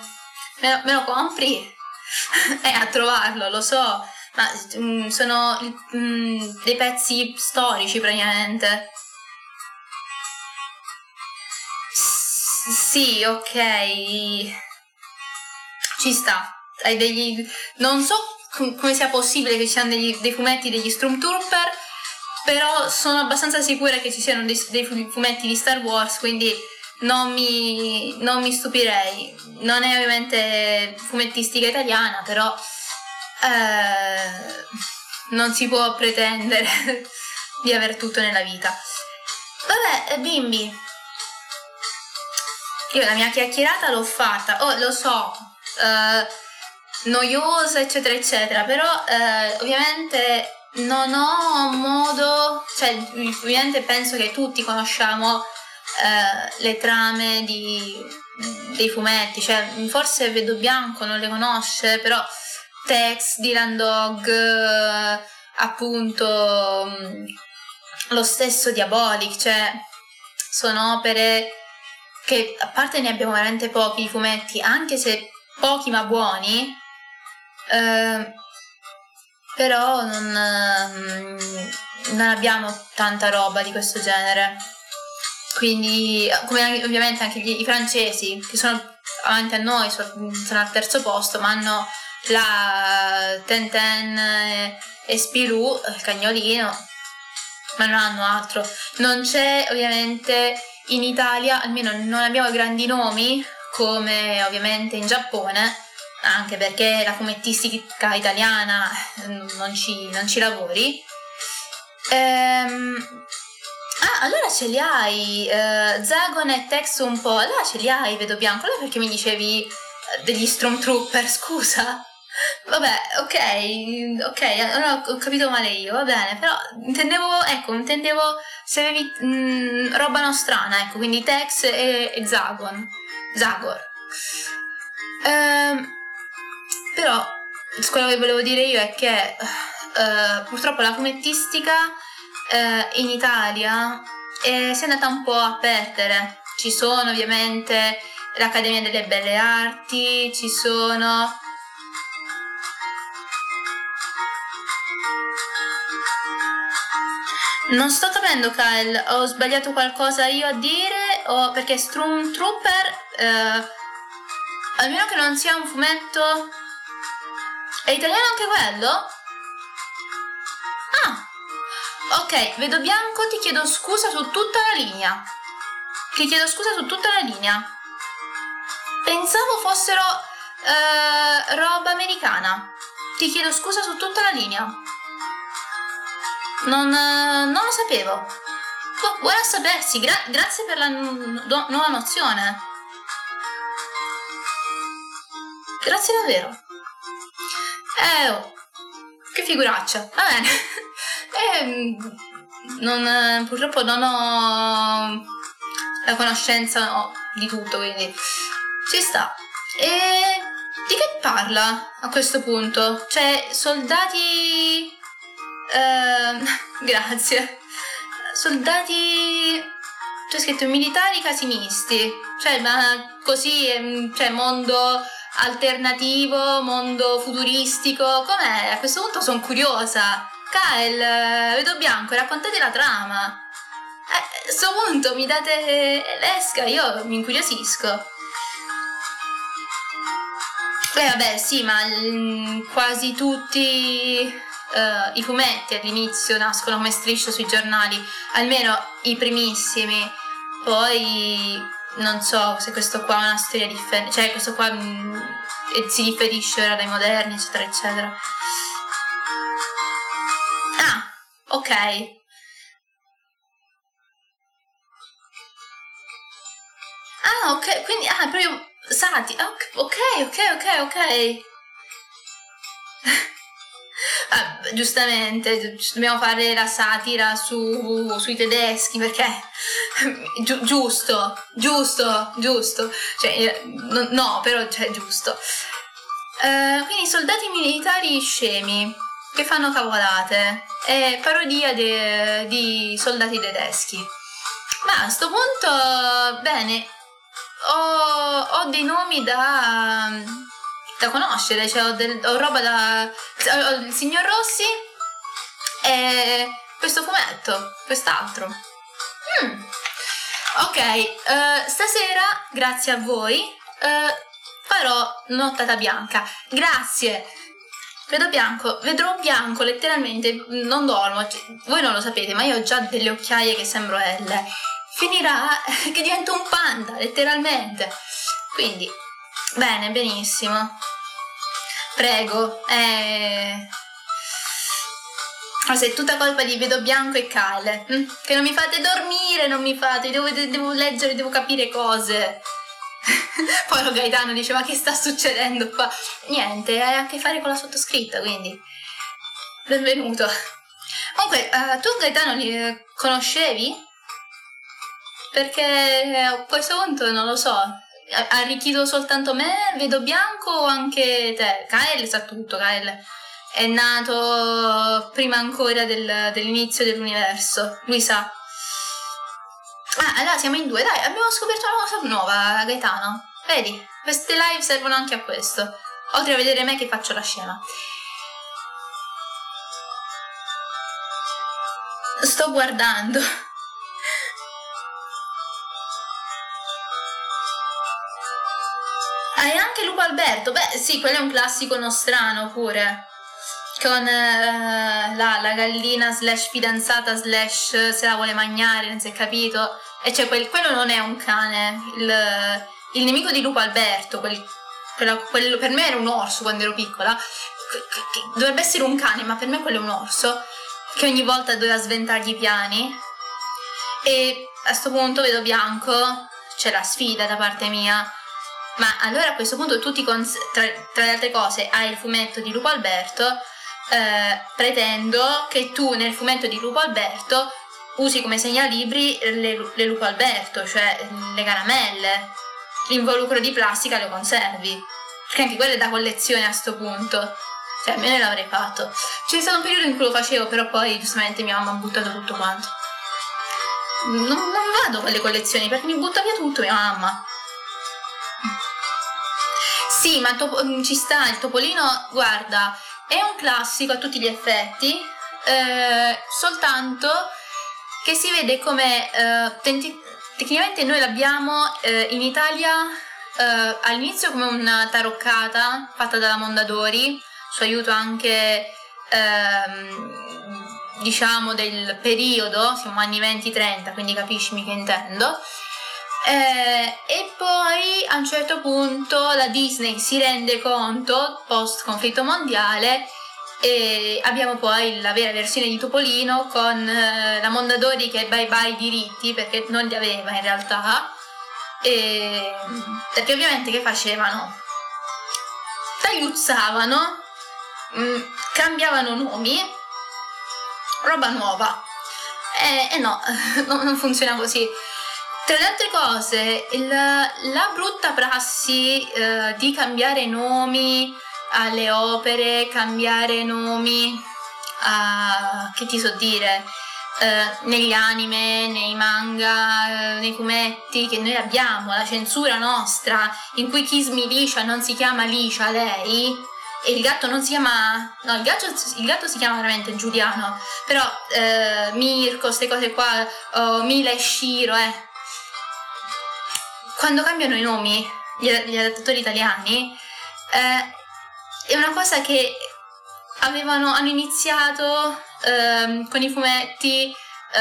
me lo, me lo compri? *laughs* eh, a trovarlo, lo so ma um, sono um, dei pezzi storici praticamente. Sì, ok. Ci sta. Hai degli... Non so com- come sia possibile che ci siano degli, dei fumetti degli Stormtrooper, però sono abbastanza sicura che ci siano dei, dei fumetti di Star Wars, quindi non mi, non mi stupirei. Non è ovviamente fumettistica italiana, però eh, non si può pretendere *laughs* di aver tutto nella vita. Vabbè, eh, bimbi, io la mia chiacchierata l'ho fatta, oh, lo so, eh, noiosa, eccetera, eccetera, però eh, ovviamente non ho modo, cioè ovviamente penso che tutti conosciamo eh, le trame di, dei fumetti, cioè forse Vedo Bianco non le conosce, però Tex, Dylan Dog, eh, appunto mm, lo stesso Diabolic, cioè sono opere che a parte ne abbiamo veramente pochi di fumetti, anche se pochi ma buoni, eh, però non, eh, non abbiamo tanta roba di questo genere. Quindi, come ovviamente anche gli, i francesi, che sono avanti a noi, sono al terzo posto, ma hanno la Tenten e Spirou, il cagnolino, ma non hanno altro. Non c'è ovviamente in Italia, almeno non abbiamo grandi nomi come ovviamente in Giappone, anche perché la fumettistica italiana non ci, non ci lavori. Ehm, ah, allora ce li hai, uh, Zagon e Tex un po', allora ce li hai, vedo bianco, allora perché mi dicevi degli Stormtrooper, *laughs* scusa? Vabbè, ok, ok, allora ho capito male io, va bene, però intendevo, ecco, intendevo se avevi mh, mm, roba nostrana, ecco, quindi Tex e, e Zagon, Zagor. Ehm, però, quello che volevo dire io è che uh, purtroppo la fumettistica uh, in Italia è, si è andata un po' a perdere. Ci sono ovviamente l'Accademia delle Belle Arti, ci sono Non sto capendo, Kyle, ho sbagliato qualcosa io a dire? O perché Stormtrooper, eh, almeno che non sia un fumetto... È italiano anche quello? Ah, ok, vedo bianco, ti chiedo scusa su tutta la linea. Ti chiedo scusa su tutta la linea. Pensavo fossero uh, roba americana. Ti chiedo scusa su tutta la linea. Non, uh, non lo sapevo. Oh, buona a sapersi, Gra- grazie per la n- do- nuova nozione. Grazie davvero. Eh, oh, che figuraccia. Va bene. *laughs* eh, non, purtroppo non ho la conoscenza no, di tutto, quindi ci sta. E di che parla a questo punto? Cioè, soldati... Uh, *laughs* grazie. Soldati... C'è scritto militari casinisti. Cioè, ma così, cioè, mondo alternativo, mondo futuristico. Com'è? A questo punto sono curiosa. Kyle, vedo bianco, raccontate la trama. Eh, a questo punto mi date l'esca, io mi incuriosisco. Beh, vabbè, sì, ma l- quasi tutti uh, i fumetti all'inizio nascono come strisce sui giornali, almeno i primissimi. Poi non so se questo qua è una storia differente, cioè questo qua mh, mm, si differisce ora dai moderni, eccetera, eccetera. Ah, ok. Ah, ok, quindi, ah, proprio Sati, ok, ok, ok, ok. *laughs* ah, giustamente, dobbiamo fare la satira su, sui tedeschi perché *laughs* Gi- giusto, giusto, giusto. Cioè, eh, no, no però cioè, giusto. Uh, quindi soldati militari scemi che fanno cavolate. È parodia de, di soldati tedeschi. Ma a questo punto, bene, ho, ho dei nomi da, da conoscere, cioè ho, del, ho roba da... Ho il signor Rossi e questo fumetto, quest'altro. Mm. Ok, uh, stasera, grazie a voi, uh, farò nottata bianca. Grazie. Vedo bianco, vedrò bianco letteralmente, non dormo, cioè, voi non lo sapete, ma io ho già delle occhiaie che sembro L. Finirà *laughs* che divento un panda, letteralmente. Quindi, bene, benissimo. Prego, eh... Se è tutta colpa di Vedo Bianco e Kyle, hm? che non mi fate dormire, non mi fate, devo, devo leggere, devo capire cose. *laughs* Poi lo Gaetano dice, ma che sta succedendo qua? Niente, ha a che fare con la sottoscritta, quindi... Benvenuto. Comunque, uh, tu Gaetano li eh, conoscevi? Perché a questo punto non lo so, arricchito soltanto me, vedo bianco o anche te? Kyle sa tutto, Kyle è nato prima ancora del, dell'inizio dell'universo, lui sa. Ah, allora siamo in due, dai, abbiamo scoperto una cosa nuova, Gaetano. Vedi, queste live servono anche a questo, oltre a vedere me che faccio la scena. Sto guardando. Hai anche Lupo Alberto? Beh, sì, quello è un classico nostrano pure con uh, la, la, gallina slash fidanzata slash se la vuole mangiare, non si è capito. E cioè quel, quello non è un cane, il, il nemico di Lupo Alberto, quel, quello, quello, per me era un orso quando ero piccola, dovrebbe essere un cane, ma per me quello è un orso, che ogni volta doveva sventargli i piani. E a questo punto vedo bianco, c'è la sfida da parte mia. Ma allora a questo punto tu ti cons- tra, tra le altre cose hai il fumetto di Lupo Alberto eh, pretendo che tu nel fumetto di Lupo Alberto usi come segnalibri le, le Lupo Alberto, cioè le caramelle, l'involucro di plastica lo conservi, perché anche quello è da collezione a sto punto. Cioè, me ne l'avrei fatto. C'è stato un periodo in cui lo facevo, però poi giustamente mia mamma ha buttato tutto quanto. Non, non vado con le collezioni perché mi butta via tutto mia mamma. Sì, ma topo, ci sta, il topolino, guarda, è un classico a tutti gli effetti, eh, soltanto che si vede come eh, tenti- tecnicamente noi l'abbiamo eh, in Italia eh, all'inizio come una taroccata fatta dalla Mondadori, su aiuto anche ehm, diciamo del periodo, siamo anni 20-30, quindi capiscimi che intendo. Eh, e poi a un certo punto la Disney si rende conto, post conflitto mondiale, e abbiamo poi la vera versione di Topolino con eh, la Mondadori che bye bye diritti perché non li aveva in realtà. E, perché ovviamente che facevano? Tagliuzzavano, mh, mm, cambiavano nomi, roba nuova. E, e no, *laughs* non funziona così. Tra le altre cose, il, la brutta prassi eh, di cambiare nomi alle opere, cambiare nomi a, che ti so dire, eh, negli anime, nei manga, eh, nei fumetti che noi abbiamo, la censura nostra, in cui Kismi Liscia non si chiama Liscia lei, e il gatto non si chiama no il gatto, il gatto si chiama veramente Giuliano però eh, Mirko queste cose qua oh, Mila e Shiro eh quando cambiano i nomi, gli, gli adattatori italiani, eh, è una cosa che avevano, hanno iniziato eh, con i fumetti eh,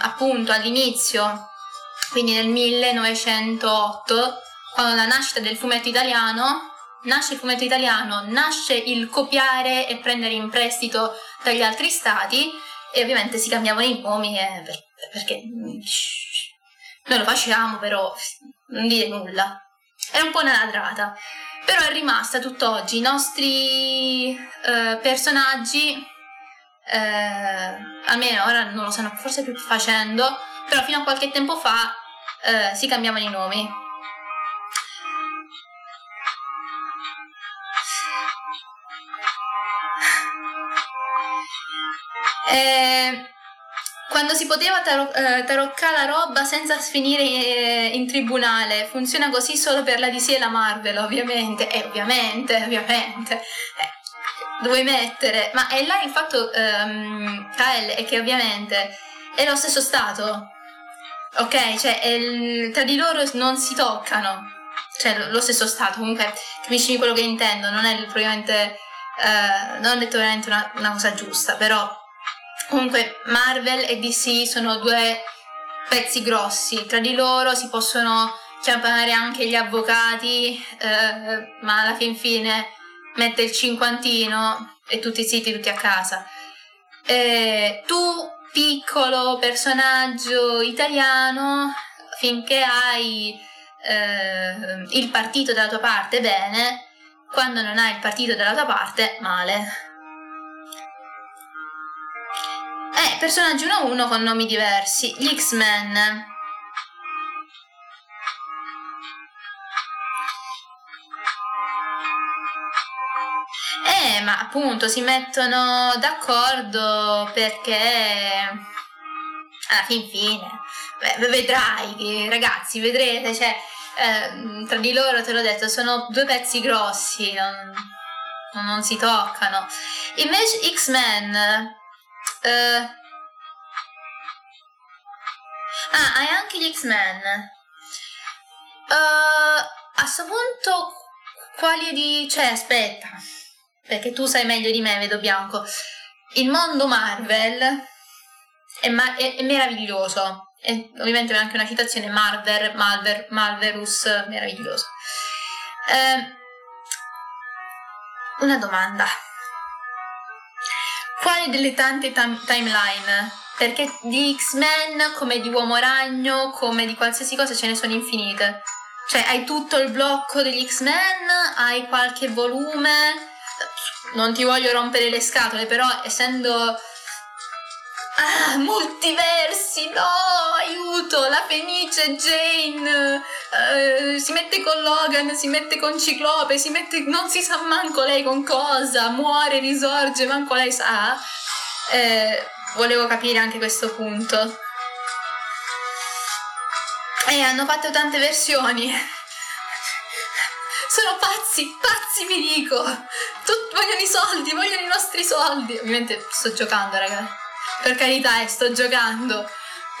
appunto all'inizio, quindi nel 1908, quando la nascita del fumetto italiano, nasce il fumetto italiano, nasce il copiare e prendere in prestito dagli altri stati e ovviamente si cambiavano i nomi eh, perché noi lo facciamo però non dire nulla. Era un po' una ladrata, però è rimasta tutt'oggi. I nostri eh, personaggi, eh, almeno ora non lo stanno forse più facendo, però fino a qualche tempo fa eh, si cambiavano i nomi. Eh, quando si poteva taro- eh, taroccare la roba senza finire eh, in tribunale. Funziona così solo per la DC e la Marvel, ovviamente. E eh, ovviamente, ovviamente. Eh, vuoi mettere? Ma è là il fatto, um, Kyle, è che ovviamente è lo stesso stato. Ok? Cioè, il, tra di loro non si toccano. Cioè, lo stesso stato. Comunque, capisci quello che intendo. Non è probabilmente... Uh, non ho detto veramente una, una cosa giusta, però Comunque Marvel e DC sono due pezzi grossi, tra di loro si possono chiamare anche gli avvocati, eh, ma alla fin fine mette il cinquantino e tutti zitti, tutti a casa. Eh, tu, piccolo personaggio italiano, finché hai eh, il partito dalla tua parte, bene, quando non hai il partito dalla tua parte, male. Personaggi uno a uno con nomi diversi. Gli X-Men. Eh, ma appunto si mettono d'accordo perché alla fin fine beh, vedrai, ragazzi, vedrete, cioè eh, tra di loro te l'ho detto, sono due pezzi grossi, non, non si toccano. Invece X-Men Uh, hai anche gli X-Men. Uh, a questo punto, quali di... Cioè, aspetta, perché tu sai meglio di me, vedo bianco. Il mondo Marvel è, ma- è, è meraviglioso. E ovviamente c'è anche una citazione Marvel, Malver, Malverus, meraviglioso. Uh, una domanda quali delle tante tam- timeline? Perché di X-Men, come di Uomo Ragno, come di qualsiasi cosa, ce ne sono infinite. Cioè, hai tutto il blocco degli X-Men, hai qualche volume. Non ti voglio rompere le scatole, però essendo Ah, multiversi, no, aiuto, la Fenice Jane uh, si mette con Logan, si mette con Ciclope, si mette, non si sa manco lei con cosa, muore, risorge, manco lei sa. Eh, volevo capire anche questo punto. E hanno fatto tante versioni. *laughs* Sono pazzi, pazzi vi dico. Tutti vogliono i soldi, vogliono i nostri soldi. Ovviamente sto giocando, ragazzi per carità, eh, sto giocando,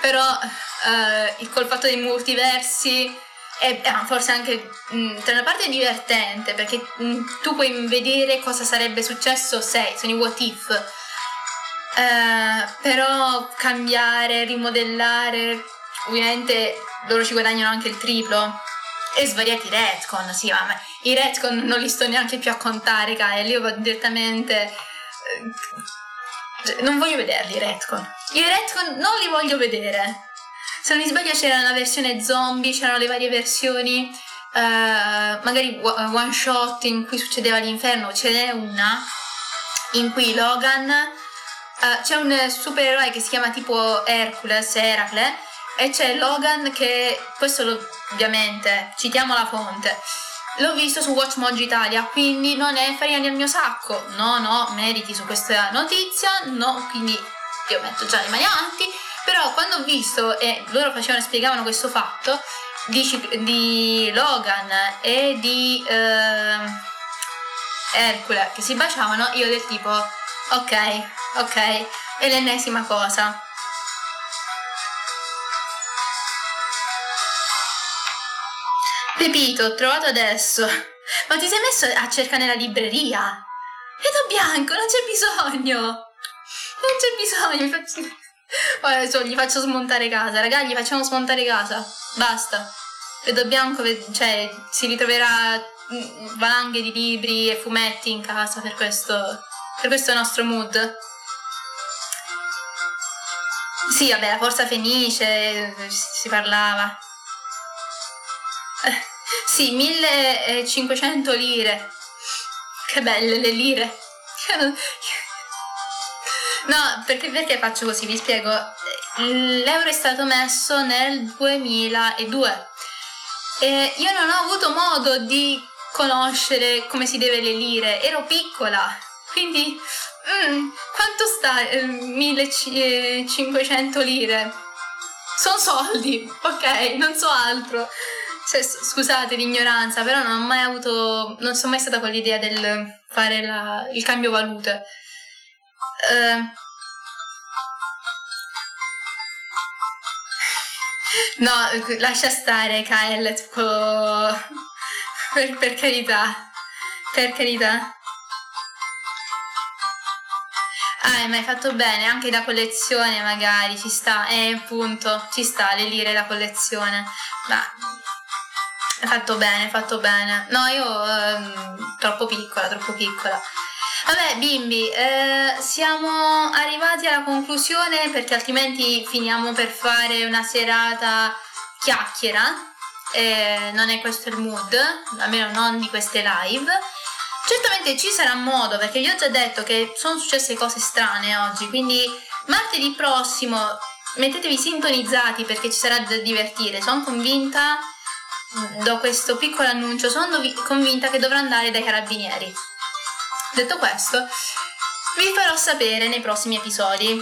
però eh, col fatto dei multiversi è, è forse anche mm, tra una parte è divertente perché mh, mm, tu puoi vedere cosa sarebbe successo se sono i what if. Eh, però cambiare, rimodellare, ovviamente loro ci guadagnano anche il triplo. E svariati retcon, sì, ma i retcon non li sto neanche più a contare, Kyle. Io vado direttamente. Eh, non voglio vederli i retcon. I retcon non li voglio vedere. Se non mi sbaglio c'era una versione zombie, c'erano le varie versioni. Uh, magari one shot in cui succedeva l'inferno, ce n'è una in cui Logan uh, c'è un supereroe che si chiama tipo Hercules, Eracle, e c'è Logan che, questo lo, ovviamente, citiamo la fonte, l'ho visto su Watch Mojo Italia, quindi non è farina nel mio sacco, no, no, meriti su questa notizia, no, quindi io metto già le mani avanti, però quando ho visto e loro facevano, spiegavano questo fatto di, di Logan e di eh, Hercule che si baciavano, io del tipo, ok, ok, è l'ennesima cosa. Pepito, ho trovato adesso. Ma ti sei messo a cercare nella libreria? Vedo bianco, non c'è bisogno. Non c'è bisogno, mi faccio... *laughs* Adesso gli faccio smontare casa, raga, gli facciamo smontare casa. Basta. Vedo bianco, cioè, si ritroverà mm, valanghe di libri e fumetti in casa per questo, per questo nostro mood. Sì, vabbè, la forza fenice, si parlava. Eh, sì, 1500 lire. Che belle le lire. *laughs* No, perché, perché faccio così? Vi spiego. L'euro è stato messo nel 2002 e io non ho avuto modo di conoscere come si deve le lire, ero piccola, quindi mm, quanto sta eh, 1500 lire? Sono soldi, ok, non so altro. Cioè, scusate l'ignoranza, però non ho mai avuto, non sono mai stata con l'idea del fare la, il cambio valute. Uh, no, lascia stare Kyle. *laughs* Per, per carità, per carità. Ah, ma hai fatto bene, anche da collezione magari, ci sta, eh, appunto, ci sta, le lire da collezione. Ma hai fatto bene, hai fatto bene. No, io ehm, troppo piccola, troppo piccola. Vabbè, bimbi, eh, siamo arrivati alla conclusione perché altrimenti finiamo per fare una serata chiacchiera. Eh, non è questo il mood, almeno non di queste live. Certamente ci sarà modo perché vi ho già detto che sono successe cose strane oggi, quindi martedì prossimo mettetevi sintonizzati perché ci sarà da divertire. Sono convinta, do questo piccolo annuncio, sono convinta che dovrò andare dai carabinieri. Detto questo, vi farò sapere nei prossimi episodi.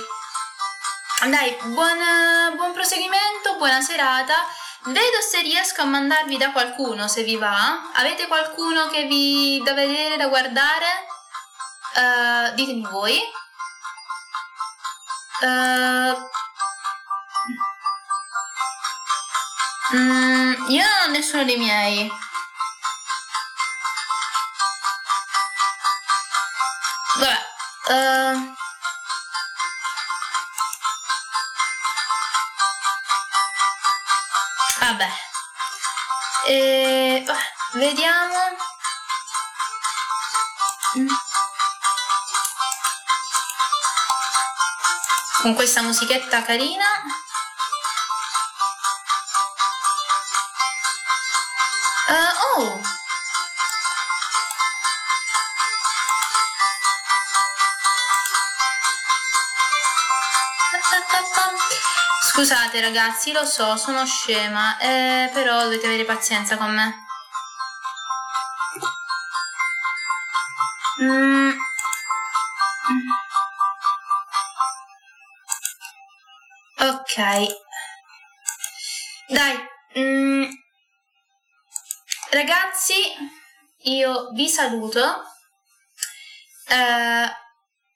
Dai, buon, buon proseguimento, buona serata. Vedo se riesco a mandarvi da qualcuno, se vi va. Avete qualcuno che vi da vedere, da guardare? Uh, ditemi voi. Uh, mm, io non ho nessuno dei miei. Vabbè. Uh... Vediamo. Mm. Con questa musichetta carina. Uh, oh! Scusate ragazzi, lo so, sono scema, eh, però dovete avere pazienza con me. Dai. Mm. Ragazzi, io vi saluto. Eh,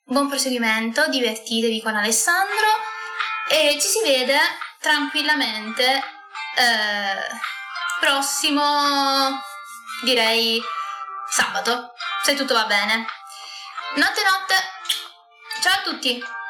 buon proseguimento, divertitevi con Alessandro e ci si vede tranquillamente eh, prossimo direi sabato se tutto va bene notte notte ciao a tutti